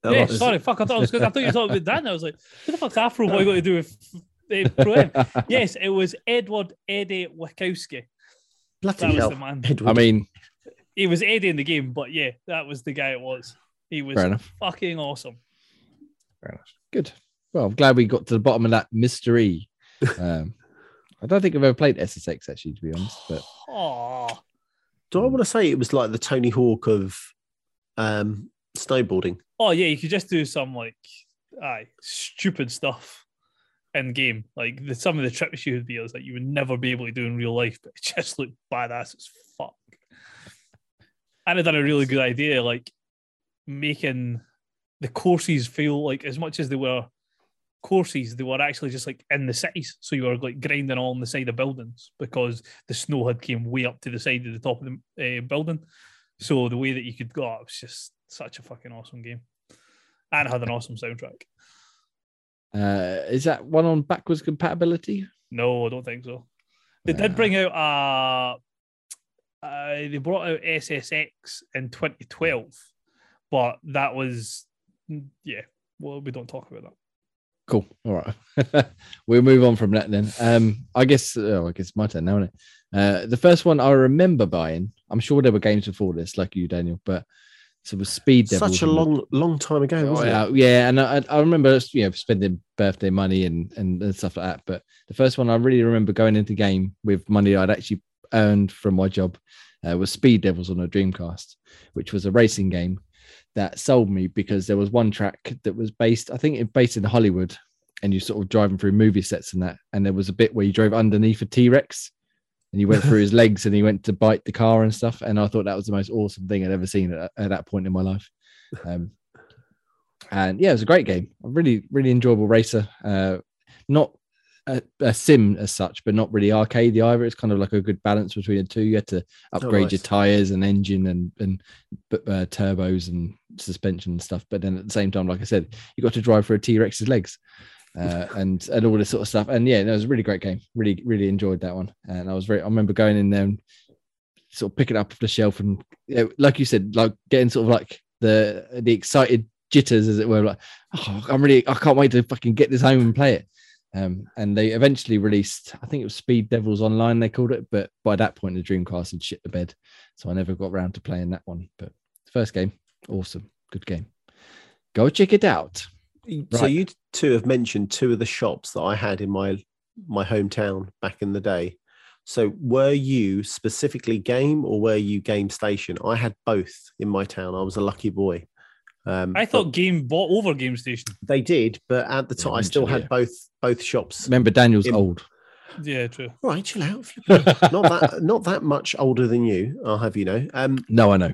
S3: Yeah,
S2: Oh,
S3: sorry, fuck. I thought I was good. I thought you were talking about Dan. I was like, what the fuck's Afro Boy got to do with uh, Pro M? Yes, it was Edward Eddie Wachowski.
S2: bloody
S3: That was
S2: hell.
S3: the man.
S2: Edward.
S1: I mean,
S3: He was Eddie in the game, but yeah, that was the guy it was. He was
S1: fair
S3: fucking awesome.
S1: Fair enough. Good. Well, I'm glad we got to the bottom of that mystery. Um, I don't think I've ever played SSX actually, to be honest. But
S3: Oh,
S2: Do I want to say it was like the Tony Hawk of um, snowboarding?
S3: oh yeah, you could just do some like, aye, stupid stuff in game. Like the, some of the tricks you would be, like you would never be able to do in real life, but it just looked badass as fuck. And it done a really good idea, like making the courses feel like as much as they were courses, they were actually just like in the cities. So you were like grinding on the side of buildings because the snow had came way up to the side of the top of the uh, building. So the way that you could go up was just such a fucking awesome game, and had an awesome soundtrack.
S1: uh, is that one on backwards compatibility?
S3: No, I don't think so. They did bring out uh, uh they brought out SSX in 2012, but that was yeah. Well, we don't talk about that.
S1: Cool. All right. we'll move on from that then. Um, I guess oh, I guess it's my turn now, isn't it? Uh, the first one I remember buying, I'm sure there were games before this, like you, Daniel, but so it was Speed Devils.
S2: Such a
S1: and the-
S2: long, long time ago,
S1: Oh,
S2: wasn't
S1: yeah,
S2: it?
S1: yeah, and I, I remember you know spending birthday money and, and and stuff like that. But the first one I really remember going into game with money I'd actually earned from my job uh, was Speed Devils on a Dreamcast, which was a racing game that sold me because there was one track that was based, I think, it based in Hollywood, and you sort of driving through movie sets and that, and there was a bit where you drove underneath a T Rex. And he went through his legs and he went to bite the car and stuff. And I thought that was the most awesome thing I'd ever seen at, at that point in my life. Um, and yeah, it was a great game. A really, really enjoyable racer. Uh, not a, a sim as such, but not really arcadey either. It's kind of like a good balance between the two. You had to upgrade your
S2: nice.
S1: tires and engine and and uh, turbos and suspension and stuff. But then at the same time, like I said, you got to drive for a T Rex's legs. Uh, and and all this sort of stuff, and yeah, it was a really great game. Really, really enjoyed that one, and I was very. I remember going in there and sort of picking up off the shelf, and like you said, like getting sort of like the the excited jitters, as it were. Like, oh, I'm really, I can't wait to fucking get this home and play it. Um, and they eventually released, I think it was Speed Devils Online, they called it. But by that point, the Dreamcast had shit the bed, so I never got around to playing that one. But first game, awesome, good game. Go check it out.
S2: So you two have mentioned two of the shops that I had in my my hometown back in the day. So were you specifically game or were you game station? I had both in my town. I was a lucky boy. Um,
S3: I thought Game bought over Game Station.
S2: they did, but at the time I still
S1: Eventually,
S2: had both both shops.
S1: Remember, Daniel's
S2: In-
S1: old.
S3: Yeah, true.
S2: All right, chill out. not that not that much older than you. I'll have you know. Um,
S1: No, I know.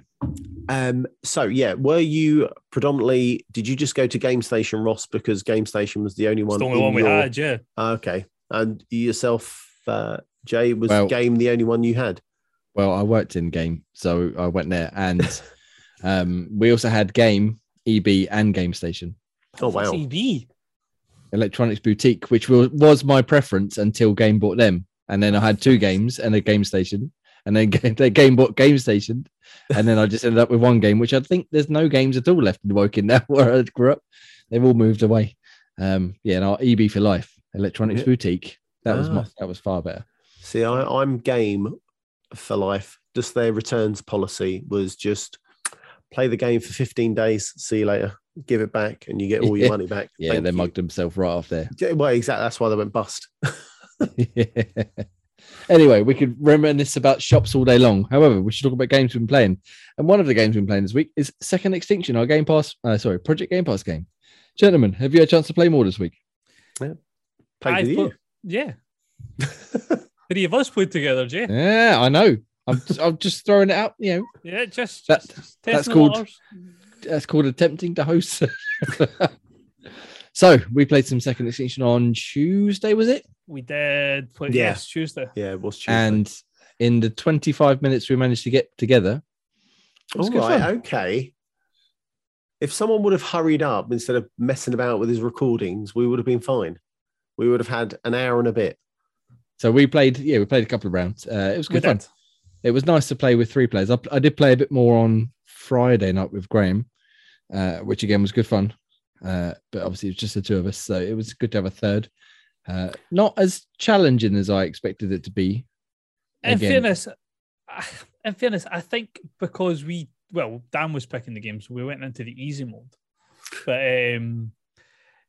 S2: um, so yeah, were you predominantly? Did you just go to Game Station Ross because Game Station was the only
S3: It's
S2: one?
S3: the only one we
S2: your-
S3: had, yeah.
S2: Okay, and yourself, uh, Jay, was
S1: Well-
S2: game the only one you had?
S1: Well, I worked in game, so I went there, and um, we also had game, EB, and Game Station.
S2: Oh wow!
S3: CB.
S1: Electronics Boutique, which was, was my preference until Game bought them. And then I had two games and a game station. And then game, the game bought Game Station. And then I just ended up with one game, which I think there's no games at all left in Woking now where I grew up. They've all moved away. Um, yeah, and our EB for life, Electronics
S2: Yeah.
S1: Boutique. That was my,
S2: Ah.
S1: that was far better.
S2: See, I, I'm game for life. Just their returns policy was just play the game for 15 days, see you later, give it back, and you get all your
S1: Yeah.
S2: money back.
S1: Yeah,
S2: Thank
S1: they
S2: you.
S1: mugged themselves right off there.
S2: Yeah, Well, exactly. That's why they went bust. yeah.
S1: anyway, we could reminisce about shops all day long. However, we should talk about games we've been playing. And one of the games we've been playing this week is Second Extinction, our Game Pass, uh, sorry, Project Game Pass game. Gentlemen, have you had a chance to play more this week?
S2: Played
S3: I
S2: with you.
S3: Yeah. Three of us played together, Jay.
S1: Yeah, I know. I'm, I'm just throwing it out. You know,
S3: Yeah, just,
S1: That-
S3: just
S1: that's
S3: testing the
S1: called-
S3: waters.
S1: That's called attempting to host. so we played some Second Extinction on Tuesday, was it?
S3: We did play
S2: Yeah.
S3: yes, Tuesday.
S2: Yeah, it was Tuesday.
S1: And in the 25 minutes we managed to get together, it was
S2: all
S1: good
S2: right,
S1: fun.
S2: okay. If someone would have hurried up instead of messing about with his recordings, we would have been fine. We would have had an hour and a bit.
S1: So we played, yeah, we played a couple of rounds. Uh, it was
S3: We
S1: good fun.
S3: did.
S1: It was nice to play with three players. I, I did play a bit more on Friday night with Graham, uh, which again was good fun. Uh, but obviously, it was just the two of us, so it was good to have a third. Uh, not as challenging as I expected it to be.
S3: In
S1: Again.
S3: fairness, I- in fairness, I think because we well, Dan was picking the game, so we went into the easy mode. But um,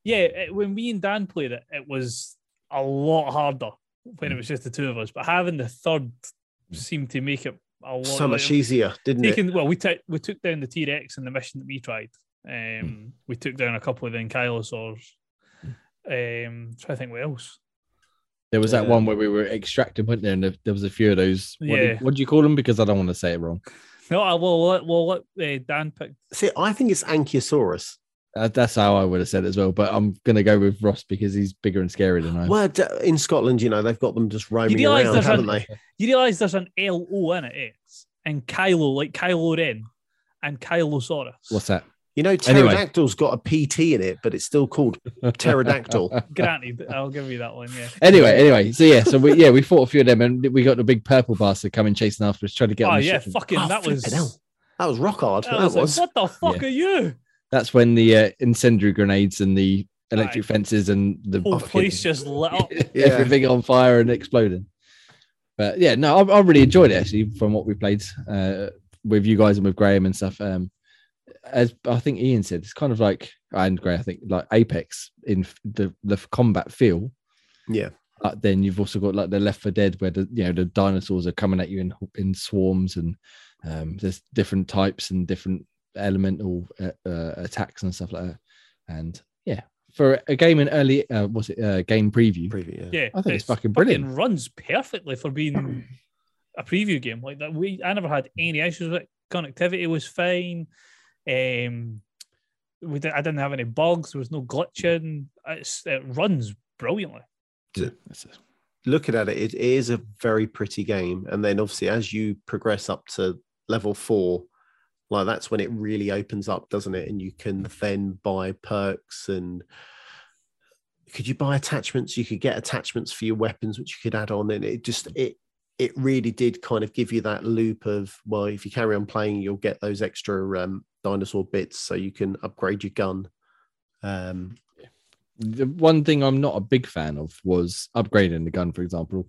S3: yeah, it- when me and Dan played it, it was a lot harder when it was just the two of us. But having the third seemed to make it lot
S2: So much easier, didn't it?
S3: Well, we took we took down the T Rex in the mission that we tried. Um, we took down a couple of the ankylosaurs. Um, try to think what else.
S1: There was that
S2: Yeah.
S1: one where we were extracting, weren't there? And there, there was a few of those. What, do,
S3: Yeah.
S1: what do you call them? Because I don't want to say it wrong.
S3: No, I will let we'll let uh, Dan pick.
S2: See, I think it's Ankylosaurus.
S1: Uh, that's how I would have said it as well. But I'm going to go with Ross because he's bigger and scarier than I am.
S2: Well, d- in Scotland, you know, they've got them just roaming
S3: realise
S2: around, haven't
S3: an-
S2: they?
S3: You realise there's an L O in it, it's and Kylo, like Kylo Ren, and Kylosaurus.
S1: What's that?
S2: You know,
S1: Anyway.
S2: pterodactyl's got a PT in it, but it's still called pterodactyl.
S3: Granted, I'll give you that one. Yeah.
S1: Anyway, anyway, so yeah, so we yeah we fought a few of them, and we got the big purple bastard coming chasing after us, trying to get.
S3: Oh
S1: on the
S3: yeah,
S1: ship.
S3: fucking
S2: Oh,
S3: that was.
S2: flipping hell. That was rock hard. That
S3: was like, what the fuck
S1: Yeah.
S3: are you?
S1: That's when the uh, incendiary grenades and the electric
S3: Aye.
S1: fences and the
S3: Whole
S1: fucking-
S3: place just lit up.
S2: Yeah.
S1: everything on fire and exploding. But yeah, no, I, I really enjoyed it actually from what we played uh, with you guys and with Graham and stuff. Um, as I think Ian said, it's kind of like and Gray, I think like Apex in the the combat feel.
S2: Yeah.
S1: But then you've also got like the Left 4 Dead, where the you know the dinosaurs are coming at you in in swarms, and um, there's different types and different elemental uh, uh, attacks and stuff like that. And yeah, for a game in early, uh, what's it, uh, game preview?
S2: Preview, yeah.
S3: Yeah,
S1: I think it's fucking brilliant.
S3: runs perfectly for being a preview game like that. We I never had any issues with it. Connectivity was fine. Um, we did, I didn't have any bugs. There was no glitching. It's, it runs brilliantly.
S1: That's it.
S2: looking at it, it is a very pretty game. And then obviously, as you progress up to level four, like that's when it really opens up, doesn't it? And you can then buy perks and could you buy attachments? You could get attachments for your weapons, which you could add on, and it just it it really did kind of give you that loop of well, if you carry on playing, you'll get those extra um, dinosaur bits, so you can upgrade your gun. Um,
S1: the one thing I'm not a big fan of was upgrading the gun, for example.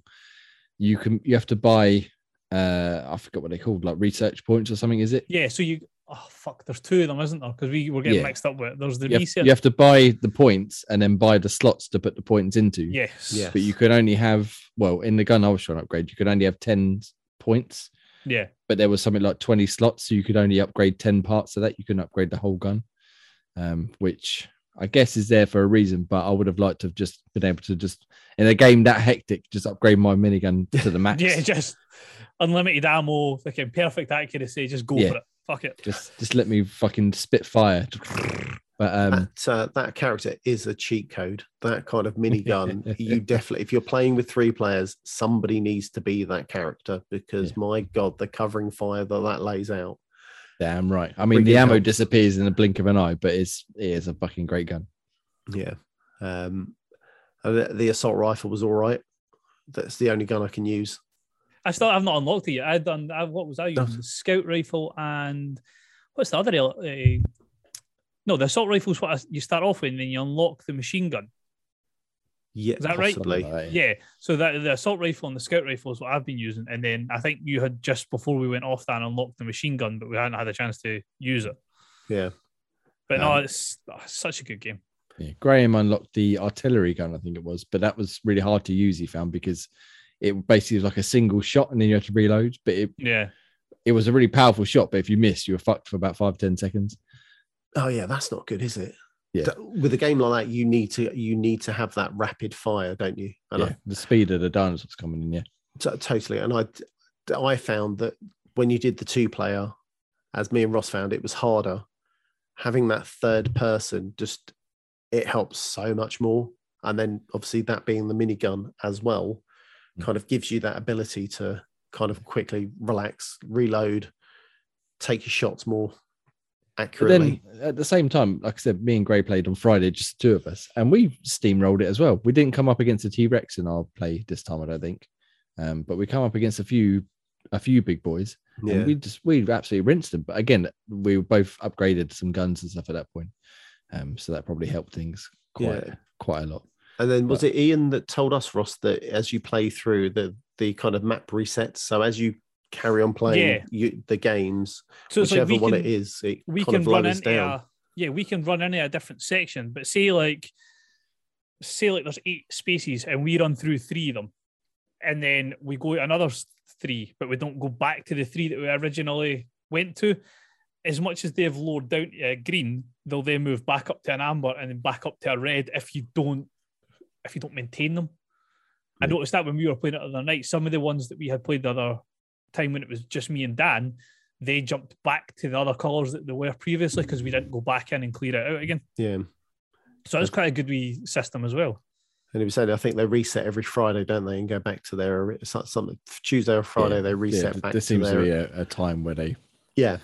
S1: You can you have to buy uh I forgot what they called, like research points or something, is it?
S3: Yeah, so you oh fuck, there's two of them, isn't there? Because we were getting
S1: Yeah.
S3: mixed up with it. There's the
S1: You have,
S3: research.
S1: you have to buy the points and then buy the slots to put the points into.
S3: Yes.
S2: Yeah.
S1: But you could only have well, in the gun I was trying to upgrade, you could only have 10 points,
S3: Yeah.
S1: but there was something like 20 slots, so you could only upgrade 10 parts of that. You couldn't upgrade the whole gun. Um, which I guess is there for a reason, but I would have liked to have just been able to just in a game that hectic, just upgrade my minigun to the max.
S3: Yeah, just unlimited ammo, fucking perfect accuracy. Just go
S1: Yeah.
S3: for it. Fuck it.
S1: just just let me fucking spit fire. But um,
S2: that uh, that character is a cheat code. That kind of minigun, you definitely, if you're playing with three players, somebody needs to be that character because
S1: Yeah.
S2: my god, the covering fire that that lays out.
S1: Damn right. I mean, the ammo
S2: helps.
S1: disappears in the blink of an eye, but it's it is a fucking great gun.
S2: Yeah, um, the, the assault rifle was all right. That's the only gun I can use.
S3: I still have not unlocked it yet. I've done. I, what was I
S2: No.
S3: using? Scout rifle and what's the other? Uh, no, the assault rifle is what I- you start off with, and then you unlock the machine gun.
S2: Yeah,
S3: Is that right?
S2: possibly.
S1: Something like
S3: Yeah. So that the assault rifle and the scout rifle is what I've been using, and then I think you had just before we went off that unlocked the machine gun, but we hadn't had a chance to use it.
S2: Yeah,
S3: But no,
S1: Um,
S3: it's oh, such a good game.
S1: Yeah. Graham unlocked the artillery gun, I think it was, but that was really hard to use. He found because it basically was like a single shot, and then you had to reload. But it,
S3: Yeah.
S1: it was a really powerful shot. But if you missed, you were fucked for about five ten seconds.
S2: Oh yeah, that's not good, is it?
S1: Yeah.
S2: With a game like that, you need to you need to have that rapid fire, don't you? And
S1: yeah, the speed of the dinosaurs coming in. Yeah,
S2: I t- totally. And I I found that when you did the two player, as me and Ross found, it was harder. Having that third person just it helps so much more. And then obviously that being the minigun as well,
S1: Mm.
S2: kind of gives you that ability to kind of quickly relax, reload, take your shots more
S1: but then at the same time, like I said, me and Gray played on Friday, just the two of us, and we steamrolled it as well. We didn't come up against a T Rex in our play this time, I don't think, um, but we come up against a few a few big boys.
S2: yeah.
S1: And we just we absolutely rinsed them. But again, we were both upgraded some guns and stuff at that point. Um, so that probably helped things quite
S2: Yeah.
S1: quite a lot.
S2: And then was it Ian that told us, Ross, that as you play through the the kind of map resets, so as you carry on playing
S3: Yeah.
S2: you, the games,
S3: So it's like
S2: whichever
S3: we
S2: one it is, it
S3: we can run into
S2: down.
S3: a yeah, we can run into a different section, but say like say like there's eight spaces and we run through three of them, and then we go to another three, but we don't go back to the three that we originally went to. As much as they've lowered down to a green, they'll then move back up to an amber and then back up to a red if you don't if you don't maintain them. I
S2: Hmm.
S3: noticed that when we were playing it the other night, some of the ones that we had played the other time when it was just me and Dan, they jumped back to the other colours that they were previously because we didn't go back in and clear it out again.
S2: Yeah.
S3: So that's quite a good wee system as well.
S2: And he was saying, I think they reset every Friday, don't they, and go back to their something Tuesday or Friday
S1: Yeah,
S2: they reset
S1: yeah,
S2: back
S1: there
S2: to
S1: seems
S2: their
S1: to be a, a time where they
S2: yeah.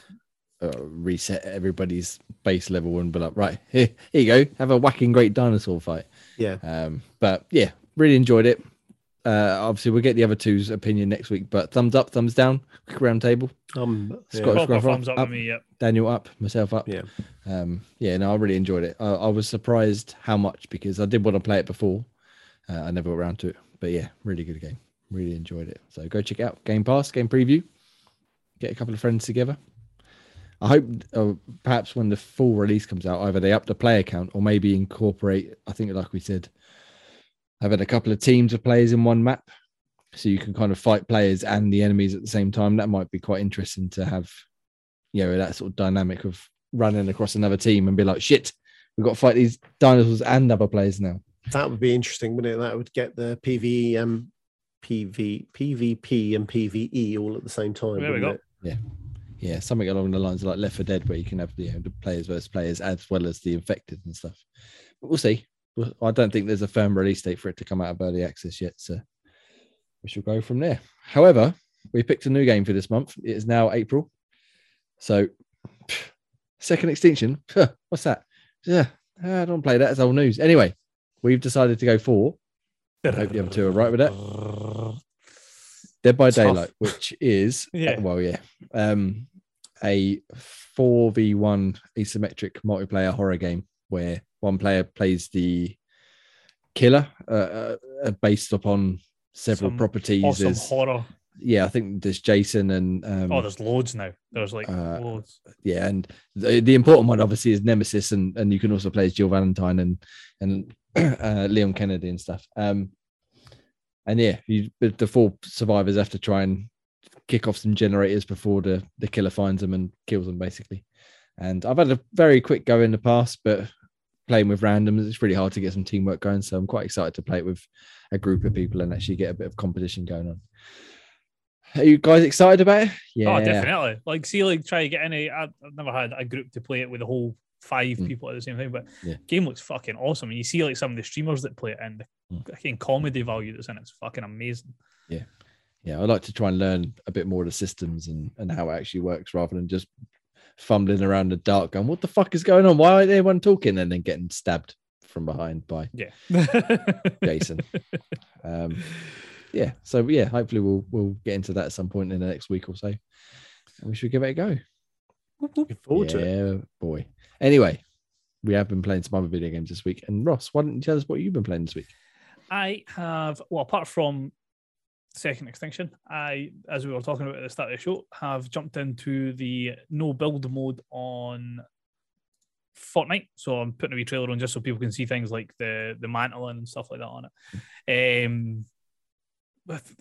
S1: uh, reset everybody's base level and be like, right here, here you go, have a whacking great dinosaur fight.
S2: Yeah.
S1: Um, but yeah, really enjoyed it. Uh, obviously, we'll get the other two's opinion next week. But thumbs up, thumbs down, quick round table.
S2: Um, yeah.
S1: Scott-
S3: Proper
S1: Scruff
S3: thumbs up,
S1: up.
S3: me. Yep.
S1: Daniel up, myself up.
S2: Yeah.
S1: Um, yeah, no, I really enjoyed it. I, I was surprised how much because I did want to play it before. Uh, I never got around to it, but yeah, really good game. Really enjoyed it. So go check it out Game Pass, Game Preview. Get a couple of friends together. I hope uh, perhaps when the full release comes out, either they up the player count or maybe incorporate. I think, like we said, having a couple of teams of players in one map, so you can kind of fight players and the enemies at the same time. That might be quite interesting to have, you know, that sort of dynamic of running across another team and be like, shit, we've got to fight these dinosaurs and other players now.
S2: That would be interesting, wouldn't it? That would get the PVE, um, PV, PvP and PVE all at the same time.
S3: There we go.
S2: it?
S1: Yeah, something along the lines of like Left 4 Dead, where you can have you know, the players versus players as well as the infected and stuff. But we'll see. I don't think there's a firm release date for it to come out of early access yet, so we shall go from there. However, we picked a new game for this month. It is now April, so Second Extinction. What's that? Yeah, I don't play that. It's old news. Anyway, we've decided to go for. I hope the other two are right with that. Dead by. Daylight, which is
S3: Yeah.
S1: well, yeah, um, a four v one asymmetric multiplayer horror game where one player plays the killer, uh, uh, based upon several
S3: Some
S1: properties.
S3: Awesome
S1: There's-
S3: horror.
S1: yeah, I think there's Jason and um,
S3: Oh, there's loads now. There's like
S1: uh,
S3: loads.
S1: yeah, and the, the important one obviously is Nemesis, and and you can also play as Jill Valentine and and uh, Leon Kennedy and stuff. Um, and yeah, you, the four survivors have to try and kick off some generators before the the killer finds them and kills them, basically. And I've had a very quick go in the past, but playing with randoms, it's really hard to get some teamwork going. So I'm quite excited to play it with a group of people and actually get a bit of competition going on. Are you guys excited about it? Yeah,
S3: Oh, definitely. Like, see, like, try to get any. I've never had a group to play it with a whole five
S1: Mm.
S3: people at the same time, but
S1: Yeah.
S3: game looks fucking awesome. And you see, like, some of the streamers that play it and the
S1: Mm.
S3: fucking comedy value that's in it. It's fucking amazing.
S1: Yeah. Yeah, I like to try and learn a bit more of the systems and, and how it actually works rather than just fumbling around the dark going, what the fuck is going on? Why ain't anyone talking? And then getting stabbed from behind by
S3: Yeah.
S1: Jason. um, yeah, so yeah, hopefully we'll we'll get into that at some point in the next week or so. And we should give it a go.
S2: Looking forward
S1: yeah,
S2: to it.
S1: boy. Anyway, we have been playing some other video games this week. And Ross, why don't you tell us what you've been playing this week?
S3: I have, well, apart from Second Extinction, I, as we were talking about at the start of the show, have jumped into the no build mode on Fortnite. So I'm putting a wee trailer on just so people can see things like the the mantle and stuff like that on it. Um,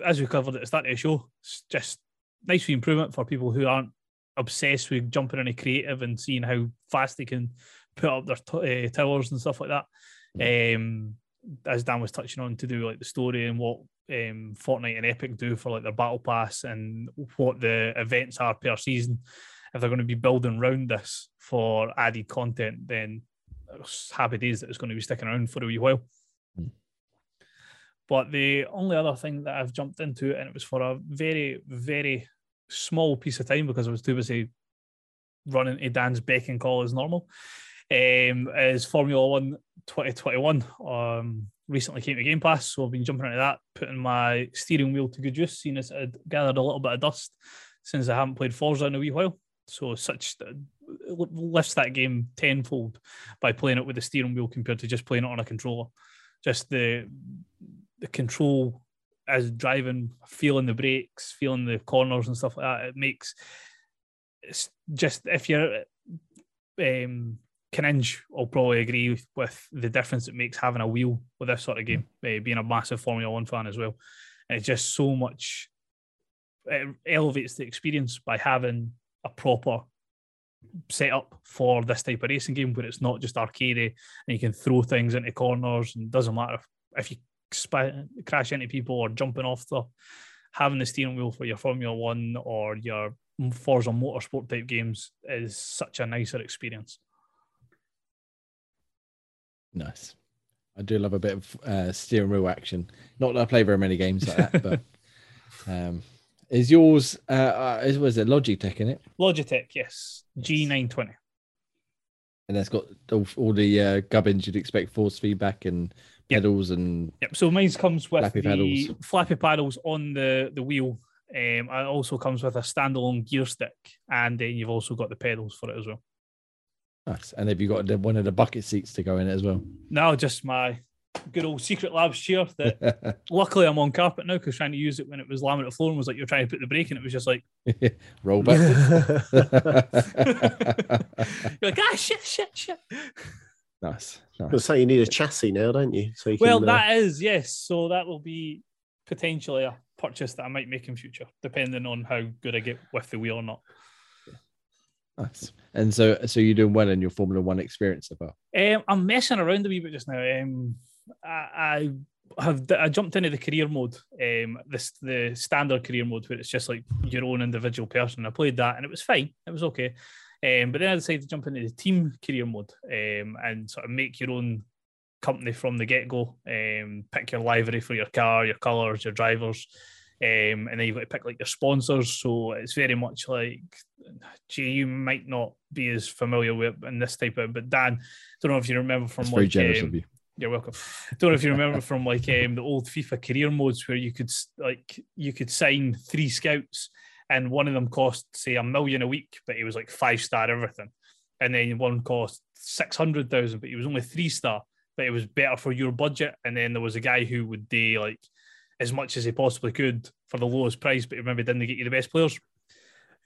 S3: as we covered at the start of the show, it's just nice improvement for people who aren't obsessed with jumping into creative and seeing how fast they can put up their t- uh, towers and stuff like that. Um, as Dan was touching on, to do like the story and what um, Fortnite and Epic do for like their battle pass and what the events are per season. If they're going to be building around this for added content, then happy days that it's going to be sticking around for a wee while.
S1: Mm.
S3: But the only other thing that I've jumped into, and it was for a very, very small piece of time because I was too busy running to Dan's beck and call as normal, um, is Formula One 2021. Um, recently came to Game Pass, so I've been jumping into that, putting my steering wheel to good use, seeing as it gathered a little bit of dust since I haven't played Forza in a wee while. So such lifts that game tenfold by playing it with the steering wheel compared to just playing it on a controller. Just the the control as driving, feeling the brakes, feeling the corners and stuff like that. It makes it's just if you're um Caninge will probably agree with, the difference it makes having a wheel with this sort of game, uh, being a massive Formula One fan as well. And it's just so much, it elevates the experience by having a proper setup for this type of racing game where it's not just arcade and you can throw things into corners and it doesn't matter if, if you spi- crash into people or jumping off stuff. Having the steering wheel for your Formula One or your Forza Motorsport type games is such a nicer experience.
S1: Nice. I do love a bit of uh, steering wheel action. Not that I play very many games like that, but um, Is yours? Uh, uh is was it Logitech in it?
S3: Logitech, yes, G920.
S1: And that's got all, all the uh, gubbins you'd expect, force feedback and
S3: Yep.
S1: pedals and
S3: Yep. So mine comes with
S1: Flappy
S3: the
S1: paddles.
S3: flappy paddles on the the wheel. Um, it also comes with a standalone gear stick, and then you've also got the pedals for it as well.
S1: Nice. And have you got the, one of the bucket seats to go in it as well?
S3: No, just my good old Secret Labs chair that luckily I'm on carpet now because trying to use it when it was laminate floor and was like you're trying to put the brake in, it was just like
S1: Roll back.
S3: you're like ah shit shit shit.
S1: nice.
S2: I was
S1: Nice.
S2: say you need a chassis now, don't you? So you
S3: Well,
S2: can, uh,
S3: that is yes. So that will be potentially a purchase that I might make in future, depending on how good I get with the wheel or not.
S1: Nice. And so, so you're doing well in your Formula One experience so far.
S3: Um, I'm messing around a wee bit just now. Um, I, I have I jumped into the career mode. Um, this the standard career mode where it's just like your own individual person. I played that and it was fine. It was okay. Um, but then I decided to jump into the team career mode um, and sort of make your own company from the get go. Um, pick your livery for your car, your colours, your drivers. Um, and then you've got to pick like your sponsors. So it's very much like, gee, you might not be as familiar with in this type of, but Dan, don't know if you remember from
S1: That's
S3: like
S1: very generous
S3: um,
S1: of you.
S3: you're welcome. Don't know if you remember from like um, the old FIFA career modes where you could like you could sign three scouts and one of them cost say a million a week, but he was like five star everything, and then one cost six hundred thousand, but he was only three star, but it was better for your budget. And then there was a guy who would do like as much as he possibly could for the lowest price, but remember didn't get you the best players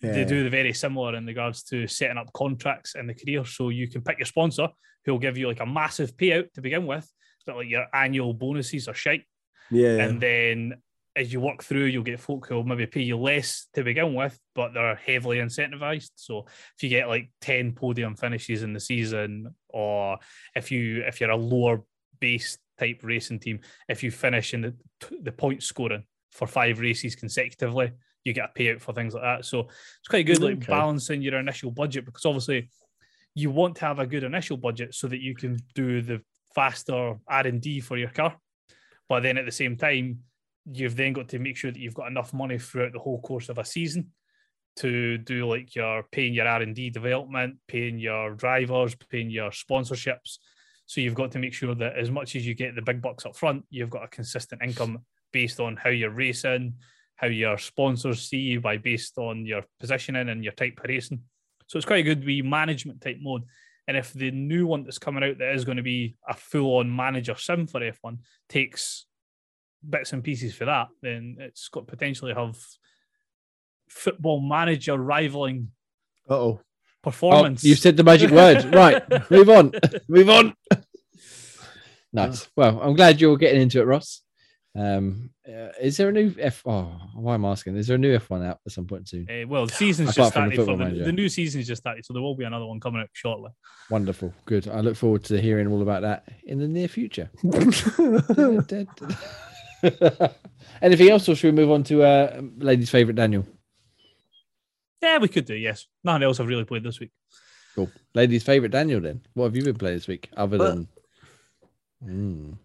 S3: they do the very similar in regards to setting up contracts in the career. So you can pick your sponsor who'll give you like a massive payout to begin with, but like your annual bonuses are shite.
S2: yeah.
S3: And then as you work through, you'll get folk who'll maybe pay you less to begin with, but they're heavily incentivized. So if you get like 10 podium finishes in the season, or if you if you're a lower base type racing team, if you finish in the the point scoring for five races consecutively, you get a payout for things like that. So it's quite good, like
S2: Okay.
S3: balancing your initial budget because obviously you want to have a good initial budget so that you can do the faster R and D for your car. But then at the same time, you've then got to make sure that you've got enough money throughout the whole course of a season to do like your paying your R and D development, paying your drivers, paying your sponsorships. So you've got to make sure that as much as you get the big bucks up front, you've got a consistent income based on how you're racing, how your sponsors see you by based on your positioning and your type of racing. So it's quite a good wee management type mode. And if the new one that's coming out that is going to be a full on manager sim for F1 takes bits and pieces for that, then it's got potentially have football manager rivaling
S2: oh.
S1: Oh,
S3: performance.
S1: you said the magic word. Right. Move on. Move on. Nice. Well, I'm glad you're getting into it, Ross. Um, uh, is there a new F? Oh, why am I asking? Is there a new F1 out at some point soon?
S3: Uh, well, the season's just
S1: from the
S3: started. For the, the new season's just started, so there will be another one coming out shortly.
S1: Wonderful. Good. I look forward to hearing all about that in the near future. Anything else, or should we move on to uh, ladies' favorite Daniel?
S3: Yeah, we could do. Yes, nothing else I've really played this week.
S1: Cool. Ladies' favorite Daniel. Then, what have you been playing this week other
S2: Well-
S1: than? Mm.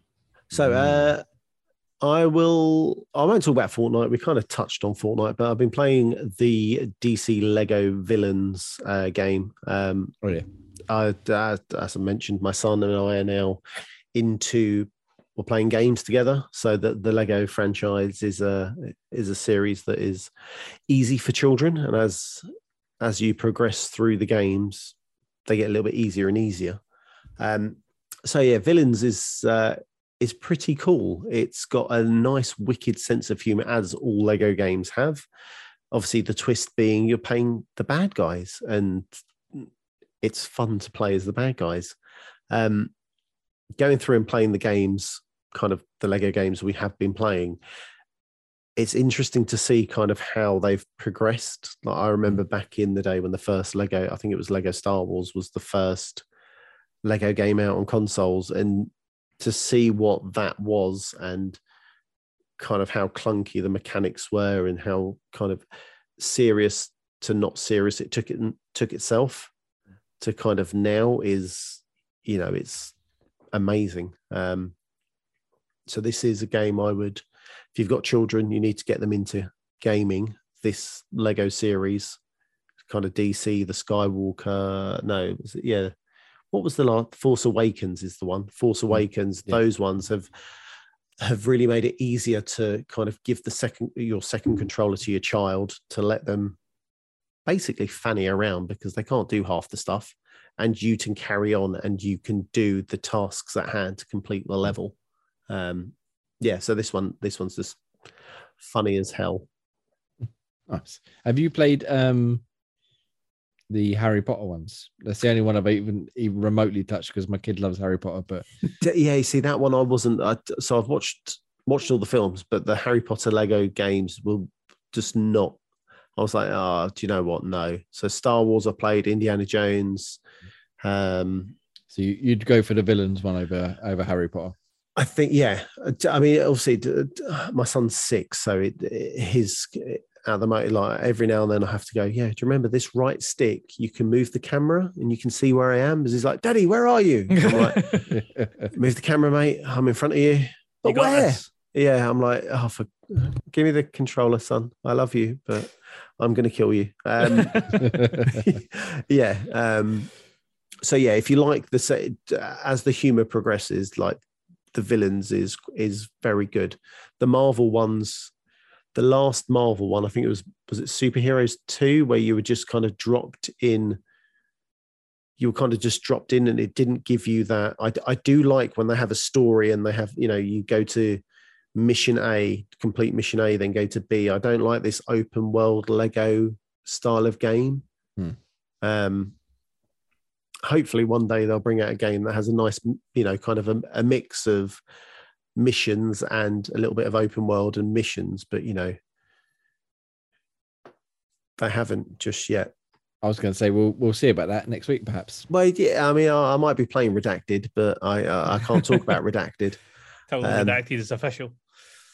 S2: So uh, I will. I won't talk about Fortnite. We kind of touched on Fortnite, but I've been playing the DC Lego Villains uh, game. Um,
S1: Oh yeah.
S2: I, uh, as I mentioned, my son and I are now into we're playing games together. So that the Lego franchise is a is a series that is easy for children, and as as you progress through the games, they get a little bit easier and easier. Um, so yeah, Villains is uh, is pretty cool. It's got a nice, wicked sense of humor, as all Lego games have. Obviously, the twist being you're playing the bad guys, and it's fun to play as the bad guys. Um, going through and playing the games, kind of the Lego games we have been playing, it's interesting to see kind of how they've progressed. Like I remember back in the day when the first Lego, I think it was Lego Star Wars, was the first Lego game out on consoles, and to see what that was and kind of how clunky the mechanics were and how kind of serious to not serious it took it took itself to kind of now is you know it's amazing um so this is a game i would if you've got children you need to get them into gaming this Lego series, kind of DC, the Skywalker. No, yeah. What was the last? Force Awakens is the one. Force Awakens.
S1: Yeah.
S2: Those ones have have really made it easier to kind of give the second your second controller to your child to let them basically fanny around because they can't do half the stuff and you can carry on and you can do the tasks at hand to complete the level um yeah so this one this one's just funny as hell
S1: Nice. Have you played um the Harry Potter ones? That's the only one I've even even remotely touched because my kid loves Harry Potter. But
S2: yeah you see that one i wasn't I, so i've watched watched all the films but the harry potter lego games will just not i was like oh do you know what no so star wars i played indiana jones um
S1: so you, you'd go for the villains one over over Harry Potter.
S2: I think, yeah. I mean, obviously, my son's six, so it, his at the moment, like every now and then, I have to go. Yeah, do you remember this right stick? You can move the camera and you can see where I am. Because he's like, "Daddy, where are you?" I'm like, "Move the camera, mate. I'm in front of you." But
S3: You
S2: where?
S3: this.
S2: Yeah, I'm like, "Oh, for, give me the controller, son. I love you, but I'm going to kill you." Um, yeah. Um, so yeah, if you like the set as the humor progresses, like the villains is is very good. The Marvel ones, the last Marvel one, I think it was was it Superheroes Two, where you were just kind of dropped in. You were kind of just dropped in, and it didn't give you that. I I do like when they have a story and they have you know you go to mission A, complete mission A, then go to B. I don't like this open world Lego style of game.
S1: Hmm.
S2: Um, hopefully, one day they'll bring out a game that has a nice, you know, kind of a, a mix of missions and a little bit of open world and missions. But you know, they haven't just yet.
S1: I was going to say we'll we'll see about that next week, perhaps.
S2: Well, yeah, I mean, I, I might be playing Redacted, but I uh, I can't talk about Redacted.
S3: Tell them
S2: Um,
S3: redacted is official.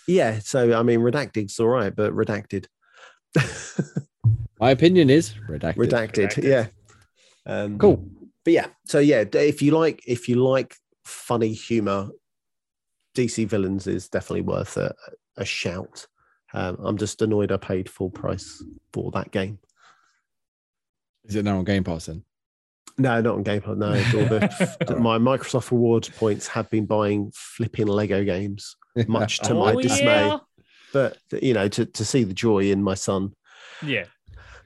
S2: Yeah, so I mean, Redacted's all right, but Redacted.
S1: My opinion is redacted.
S2: redacted.
S3: Redacted.
S2: Yeah. Um,
S1: Cool.
S2: But yeah, so yeah, if you like if you like funny humor, DC villains is definitely worth a, a shout. Um, I'm just annoyed I paid full price for that game.
S1: Is it now on Game Pass then?
S2: No, not on Game Pass. No, all the, my Microsoft rewards points have been buying flipping Lego games, much to my
S3: Oh,
S2: dismay.
S3: yeah.
S2: But you know, to to see the joy in my son
S3: Yeah.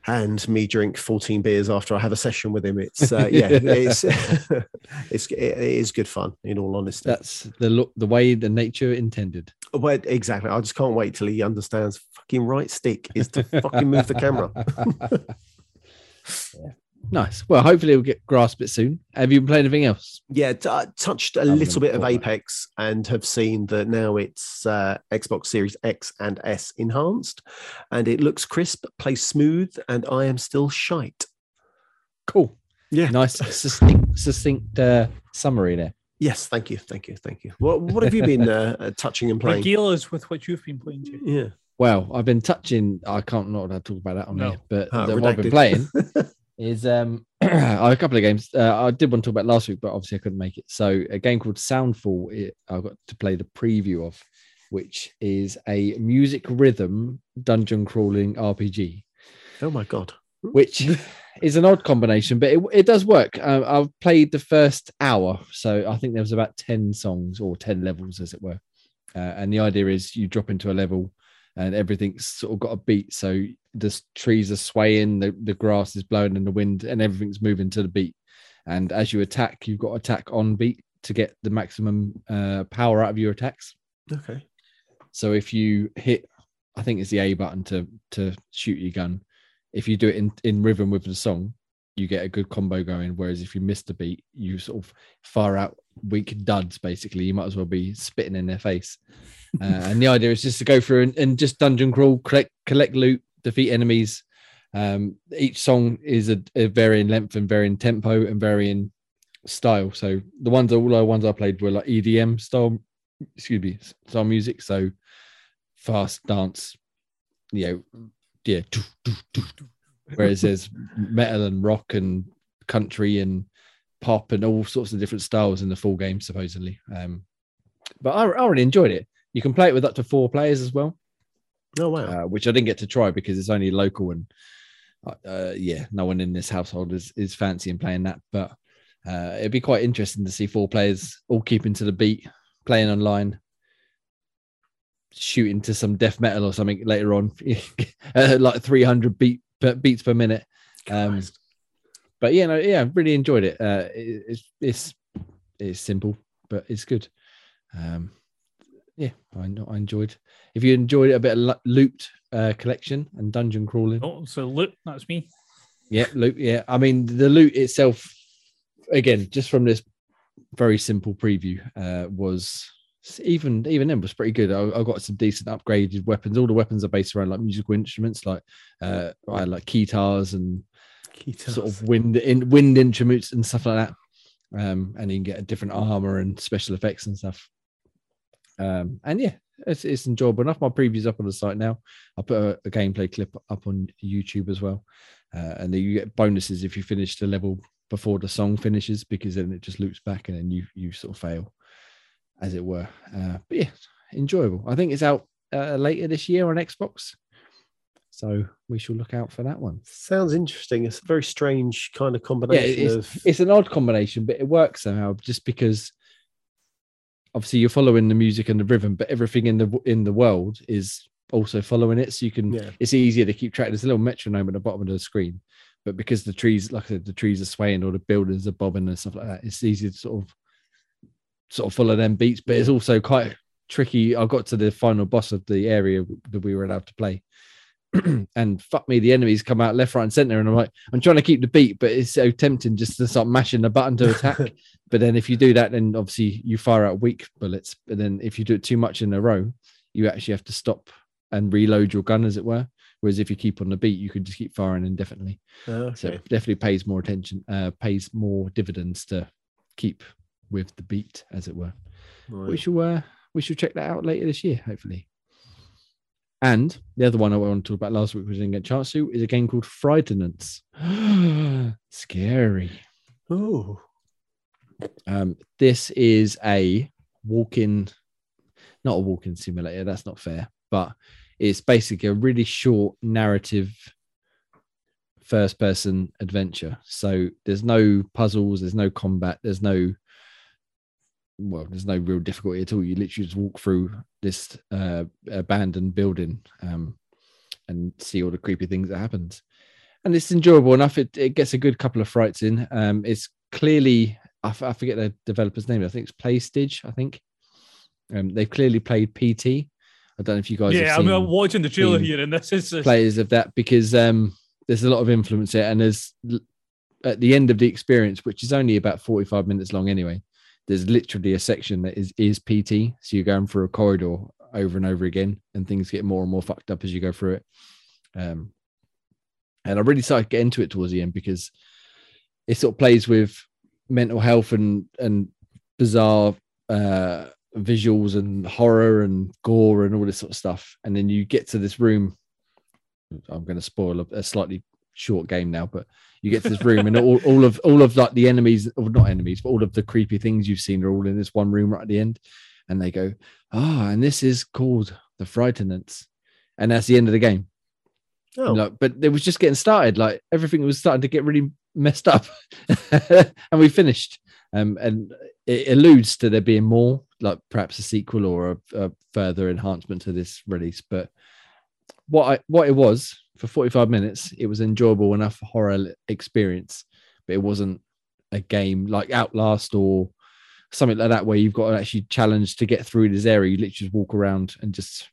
S2: And me drink 14 beers after I have a session with him. It's uh, yeah, it's it's it is good fun. In all honesty,
S1: That's the look, the way the nature intended.
S2: well, exactly. I just can't wait till he understands. Fucking right stick is to fucking move the camera.
S1: Yeah. Nice. Well, hopefully we'll get grasp it soon. Have you been playing anything else?
S2: Yeah, t- I touched a
S1: Other
S2: little bit of
S1: Fortnite.
S2: Apex and have seen that now it's uh, Xbox Series X and S enhanced, and it looks crisp, plays smooth, and I am still shite.
S1: Cool.
S2: Yeah.
S1: Nice, succinct, succinct uh, summary there.
S2: Yes, thank you, thank you, thank you. What what have you been uh, uh, touching and playing?
S3: Regale us with what you've been playing, Jay.
S2: Yeah.
S1: Well, I've been touching. I can't not talk about that on
S3: No.
S1: here, but
S2: Ah,
S1: what I've been playing is um a couple of games. Uh, I did want to talk about last week, but obviously I couldn't make it. So a game called Soundfall. It, I got to play the preview of, which is a music rhythm dungeon crawling RPG.
S2: Oh my god.
S1: which is an odd combination, but it, it does work. Um, I've played the first hour, so I think there was about 10 songs or 10 levels, as it were. Uh, and the idea is you drop into a level and everything's sort of got a beat. So the trees are swaying, the, the grass is blowing in the wind, and everything's moving to the beat. And as you attack, you've got to attack on beat to get the maximum uh, power out of your attacks.
S2: Okay.
S1: So if you hit, I think it's the A button to to shoot your gun. If you do it in, in rhythm with the song, you get a good combo going. Whereas if you miss the beat, you sort of fire out weak duds. Basically, you might as well be spitting in their face. Uh, and the idea is just to go through and, and just dungeon crawl, collect collect loot, defeat enemies. Um, each song is a, a varying length and varying tempo and varying style. So the ones all the ones I played were like EDM style, excuse me, style music. So fast dance, you know, yeah. Whereas there's metal and rock and country and pop and all sorts of different styles in the full game, supposedly. Um, but I, I really enjoyed it. You can play it with up to four players as well.
S2: Oh wow.
S1: uh, which I didn't get to try because it's only local and uh, yeah, no one in this household is is fancying playing that. But uh, it'd be quite interesting to see four players all keeping to the beat, playing online, shooting to some death metal or something later on, uh, like 300 beat per, beats per minute. Um,
S2: Christ.
S1: But yeah, no, yeah, really enjoyed it. Uh, it it's it's it's simple, but it's good. Um, yeah, I, I enjoyed. If you enjoyed a bit of lo- loot uh, collection and dungeon crawling,
S3: Oh, so loot, that's me.
S1: yeah, loot. Yeah, I mean the loot itself, again, just from this very simple preview, uh, was even even then was pretty good. I, I got some decent upgraded weapons. All the weapons are based around like musical instruments, like uh, I had, like guitars and sort of wind in wind instruments and stuff like that. Um, and you can get a different armor and special effects and stuff. Um, and yeah, it's, it's enjoyable enough. My preview's up on the site now. I put a, a gameplay clip up on YouTube as well. Uh, and then you get bonuses if you finish the level before the song finishes because then it just loops back and then you you sort of fail, as it were. Uh, but yeah, enjoyable. I think it's out uh, later this year on Xbox, so we shall look out for that one.
S2: Sounds interesting. It's a very strange kind of
S1: Yeah,
S2: combination
S1: it's,
S2: of
S1: it's an odd combination, but it works somehow just because obviously you're following the music and the rhythm, but everything in the in the world is also following it. So you can
S2: yeah.
S1: it's easier to keep track. There's a little metronome at the bottom of the screen, but because the trees, like I said, the trees are swaying or the buildings are bobbing and stuff like that, it's easy to sort of sort of follow them beats. But it's also quite tricky. I got to the final boss of the area that we were allowed to play. and fuck me, the enemies come out left, right, and center, and I'm like, I'm trying to keep the beat, but it's so tempting just to start mashing the button to attack. but then if you do that, then obviously you fire out weak bullets. But then if you do it too much in a row, you actually have to stop and reload your gun, as it were. Whereas if you keep on the beat, you can just keep firing indefinitely.
S2: Oh,
S1: So it definitely pays more attention, uh, pays more dividends to keep with the beat, as it were.
S2: Right.
S1: We shall uh, we shall check that out later this year, hopefully. And the other one I wanted to talk about last week, which I didn't get a chance to, is a game called Frightenance. Scary.
S2: Oh,
S1: Um, this is a walk-in, not a walk-in simulator. That's not fair, but it's basically a really short narrative first-person adventure. So there's no puzzles, there's no combat, there's no well, there's no real difficulty at all. You literally just walk through this uh, abandoned building um, and see all the creepy things that happens. And it's enjoyable enough. It, it gets a good couple of frights in. Um, it's clearly, I, f- I forget the developer's name. I think it's Playstige. I think um, they've clearly played PT. I don't know if you guys
S3: yeah,
S1: have
S3: I
S1: seen
S3: mean, I'm watching the trailer here, and this is
S1: players of that because um, there's a lot of influence there, and there's at the end of the experience, which is only about 45 minutes long anyway. There's literally a section that is is PT, so you're going through a corridor over and over again, and things get more and more fucked up as you go through it. Um, and I really started to get into it towards the end because it sort of plays with mental health and and bizarre uh, visuals and horror and gore and all this sort of stuff. And then you get to this room. I'm going to spoil a, a slightly short game now, but you get to this room and all, all of all of like the enemies, or not enemies, but all of the creepy things you've seen are all in this one room right at the end. And they go, ah, and this is called the Frightenance. And that's the end of the game.
S2: oh,
S1: Like, but it was just getting started. Like everything was starting to get really messed up, and we finished. Um, and it alludes to there being more, like perhaps a sequel or a, a further enhancement to this release. But what I what it was for 45 minutes, it was enjoyable enough horror experience, but it wasn't a game like Outlast or something like that where you've got to actually challenge to get through this area. You literally just walk around and just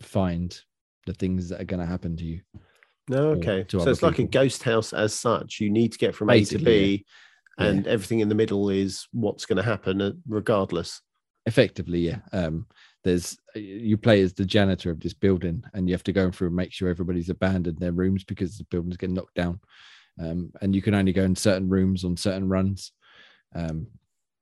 S1: find the things that are going to happen to you.
S2: no, okay. So it's like a ghost house as such. You need to get from A to B,
S1: Yeah.
S2: and everything in the middle is what's going to happen uh, regardless.
S1: effectively yeah um there's you play as the janitor of this building and you have to go and through and make sure everybody's abandoned their rooms because the building's getting knocked down. Um and you can only go in certain rooms on certain runs. Um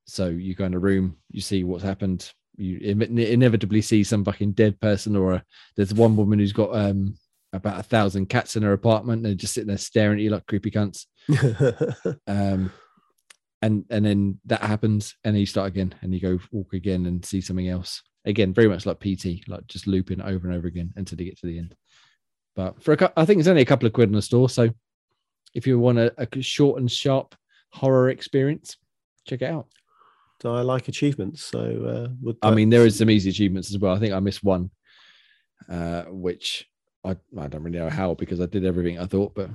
S1: so you go in a room you see what's happened. You inevitably see some fucking dead person or a, there's one woman who's got um about a thousand cats in her apartment and they're just sitting there staring at you like creepy cunts. Um and and then that happens and then you start again and you go walk again and see something else again, very much like PT, like just looping over and over again until you get to the end. But for a, I think it's only a couple of quid in the store. So if you want a, a short and sharp horror experience, check it out.
S2: Do I like achievements? So uh, would
S1: I mean, there is some easy achievements as well. I think I missed one, uh, which I, I don't really know how because I did everything I thought, but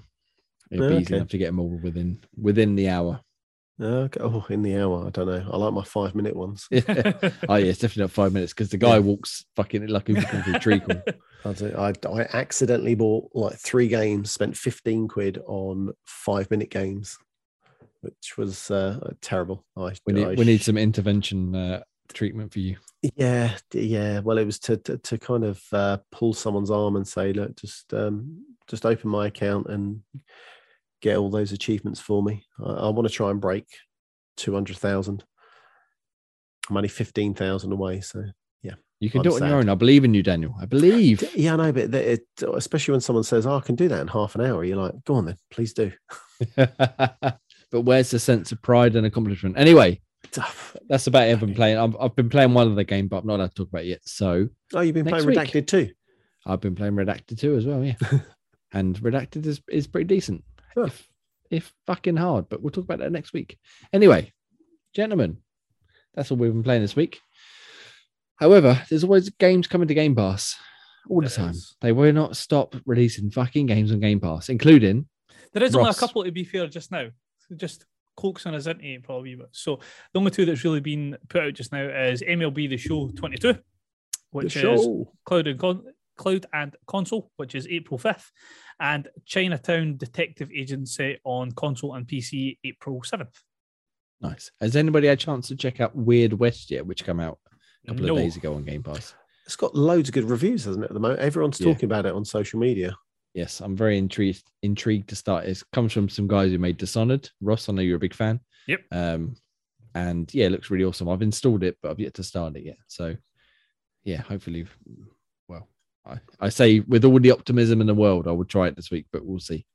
S1: it'd be easy enough to get them all within within the hour.
S2: Okay. Oh, in the hour. I don't know. I like my five minute ones.
S1: oh yeah, it's definitely not five minutes because the guy
S2: Yeah.
S1: walks fucking like a fucking treacle.
S2: I, I, accidentally bought like three games, spent 15 quid on five minute games, which was uh, terrible. I,
S1: We need
S2: I
S1: we need some intervention uh, treatment for you.
S2: Yeah, yeah. Well, it was to to, to kind of uh, pull someone's arm and say, look, just um, just open my account and get all those achievements for me. I, I want to try and break two hundred thousand. I'm only fifteen thousand away, so yeah.
S1: You can
S2: I'm
S1: do it on your own. I believe in you, Daniel. I believe.
S2: Yeah, I know. But it, especially when someone says, "Oh, I can do that in half an hour," you're like, "Go on then, please do."
S1: but where's the sense of pride and accomplishment? Anyway,
S2: Tough.
S1: that's about it. I've been playing. I've, I've been playing one of the game, but I'm not allowed to talk about it yet. So
S2: Oh, you've been playing
S1: week.
S2: Redacted too.
S1: I've been playing Redacted 2 as well, yeah. and Redacted is, is pretty decent. If, fucking hard, but we'll talk about that next week. Anyway, gentlemen, that's all we've been playing this week. However, there's always games coming to Game Pass all the time.
S2: is.
S1: They will not stop releasing fucking games on Game Pass, including
S3: There is only a couple to be fair just now. Just cloaks on his into it probably, but so the only two that's really been put out just now is MLB The Show 22,
S2: The
S3: which is
S2: show.
S3: Cloud and Con- Cloud and Console, which is April 5th, and Chinatown Detective Agency on console and PC April 7th.
S1: nice. Has anybody had a chance to check out Weird West yet, which came out a couple
S3: No.
S1: of days ago on Game Pass?
S2: It's got loads of good reviews, hasn't it? At the moment, everyone's
S1: Yeah.
S2: talking about it on social media.
S1: Yes, I'm very intrigued intrigued to start. It comes from some guys who made Dishonored. Ross, I know you're a big fan.
S3: Yep.
S1: Um, and yeah, it looks really awesome. I've installed it, but I've yet to start it yet. So yeah, hopefully, well, I, I say with all the optimism in the world, I would try it this week, but we'll see.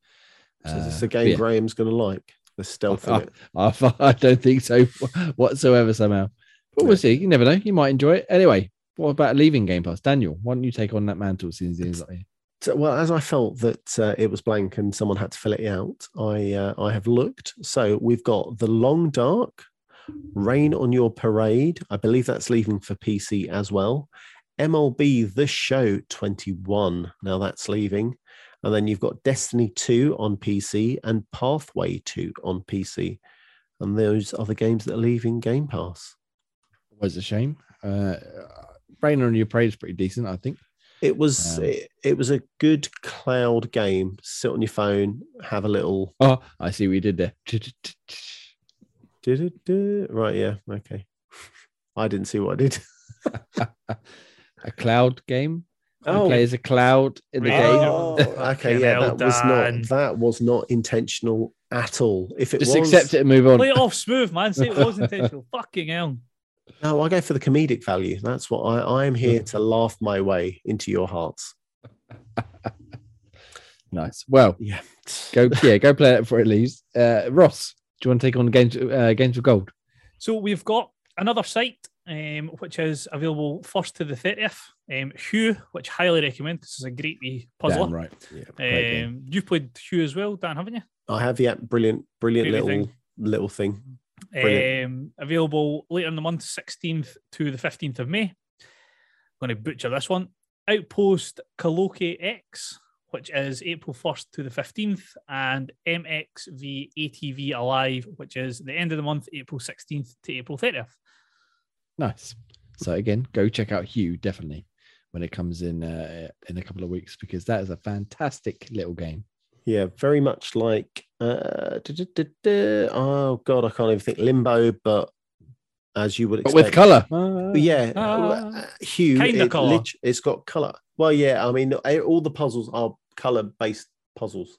S2: So
S1: Uh,
S2: it's a game
S1: yeah,
S2: Graham's going to like. The stealth in
S1: I,
S2: it.
S1: I, I don't think so whatsoever somehow. But we'll see. You never know. You might enjoy it. Anyway, what about leaving Game Pass? Daniel, why don't you take on that mantle since he's like,
S2: well, as I felt that uh, it was blank and someone had to fill it out, I uh, I have looked. So we've got the Long Dark, Rain on Your Parade. I believe that's leaving for PC as well. MLB The Show 21. Now that's leaving. And then you've got Destiny 2 on PC and Pathway 2 on PC. And those are the games that are leaving Game Pass.
S1: was a shame. Uh, Rain on Your Parade is pretty decent, I think.
S2: It was
S1: Um,
S2: it, it was a good cloud game. Sit on your phone, have a little
S1: Oh, I see what you did there.
S2: Right, yeah, okay. I didn't see what I did.
S1: a cloud game. You
S2: Oh.
S1: play as a cloud in the
S3: Really?
S1: game.
S2: Oh, okay, yeah,
S3: hell,
S2: that was not that was not intentional at all. If it
S1: Just
S2: was,
S1: accept it and move on.
S3: Play it off smooth, man. Say it was intentional. Fucking hell.
S2: no, I go for the comedic value. That's what I I am here to laugh my way into your hearts.
S1: Nice. Well,
S2: Yeah,
S1: go yeah, go play it before it leaves. Uh, Ross, do you want to take on games uh, games of gold?
S3: So we've got another site um, which is available first to the 30th. Um, Hue, which highly recommend. This is a great wee puzzler.
S1: Damn right. Yeah, great.
S3: Um, you've played Hue as well, Dan, haven't you?
S2: I have yeah, brilliant, brilliant
S3: Great
S2: little
S3: thing.
S2: little thing. Brilliant.
S3: Um, available later in the month, 16th to the 15th of May. I'm going to butcher this one. Outpost Kaloki X, which is April 1st to the 15th, and MXV ATV Alive, which is the end of the month, April 16th to April 30th.
S1: Nice. So again, go check out Hue definitely when it comes in uh, in a couple of weeks because that is a fantastic little game.
S2: Yeah, very much like uh, du- du- du- du- oh god, I can't even think Limbo, but as you would
S1: But with color.
S2: But yeah,
S3: Ah.
S2: uh,
S3: Hue,
S2: it
S3: colour.
S2: lit- it's got color. Well, yeah, I mean, all the puzzles are color based puzzles.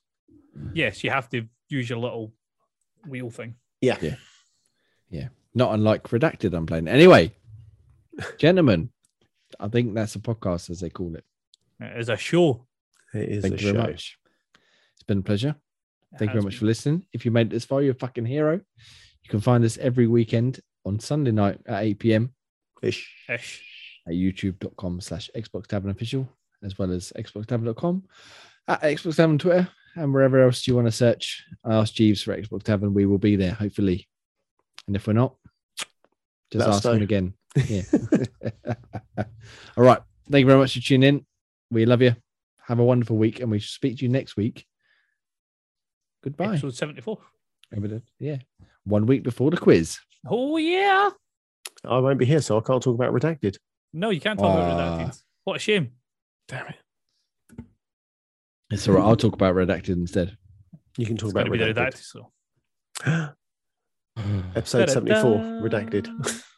S3: Yes, you have to use your little wheel thing.
S2: Yeah,
S1: Yeah. Not unlike Redacted I'm playing. Anyway, gentlemen, I think that's a podcast as they call it.
S3: It is a show.
S2: it is
S1: Thank
S2: a
S1: you very
S2: show.
S1: much. It's been a pleasure.
S3: It
S1: Thank you very much
S3: been.
S1: for listening. If you made it this far, you're a fucking hero. You can find us every weekend on Sunday night at 8 p.m.
S2: Ish.
S3: Ish.
S1: at youtube.com slash Xbox Tavern official, as well as xboxtavern.com, at Xbox Tavern Twitter, and wherever else you want to search. I ask Jeeves for Xbox Tavern. We will be there, hopefully. And if we're not, just
S2: Let us
S1: ask him again. Yeah. All right. Thank you very much for tuning in. We love you. Have a wonderful week, and we shall speak to you next week. Goodbye.
S3: Episode 74.
S1: Yeah. One week before the quiz.
S3: Oh, yeah.
S2: I won't be here, so I can't talk about Redacted.
S3: No, you can't talk about
S1: Ah.
S3: redacted. What a shame.
S2: Damn it.
S1: It's all right. I'll talk about redacted instead.
S2: You can talk
S3: It's
S2: about
S3: to be
S2: Redacted.
S3: redacted. So Mm.
S2: Episode 74, Redacted.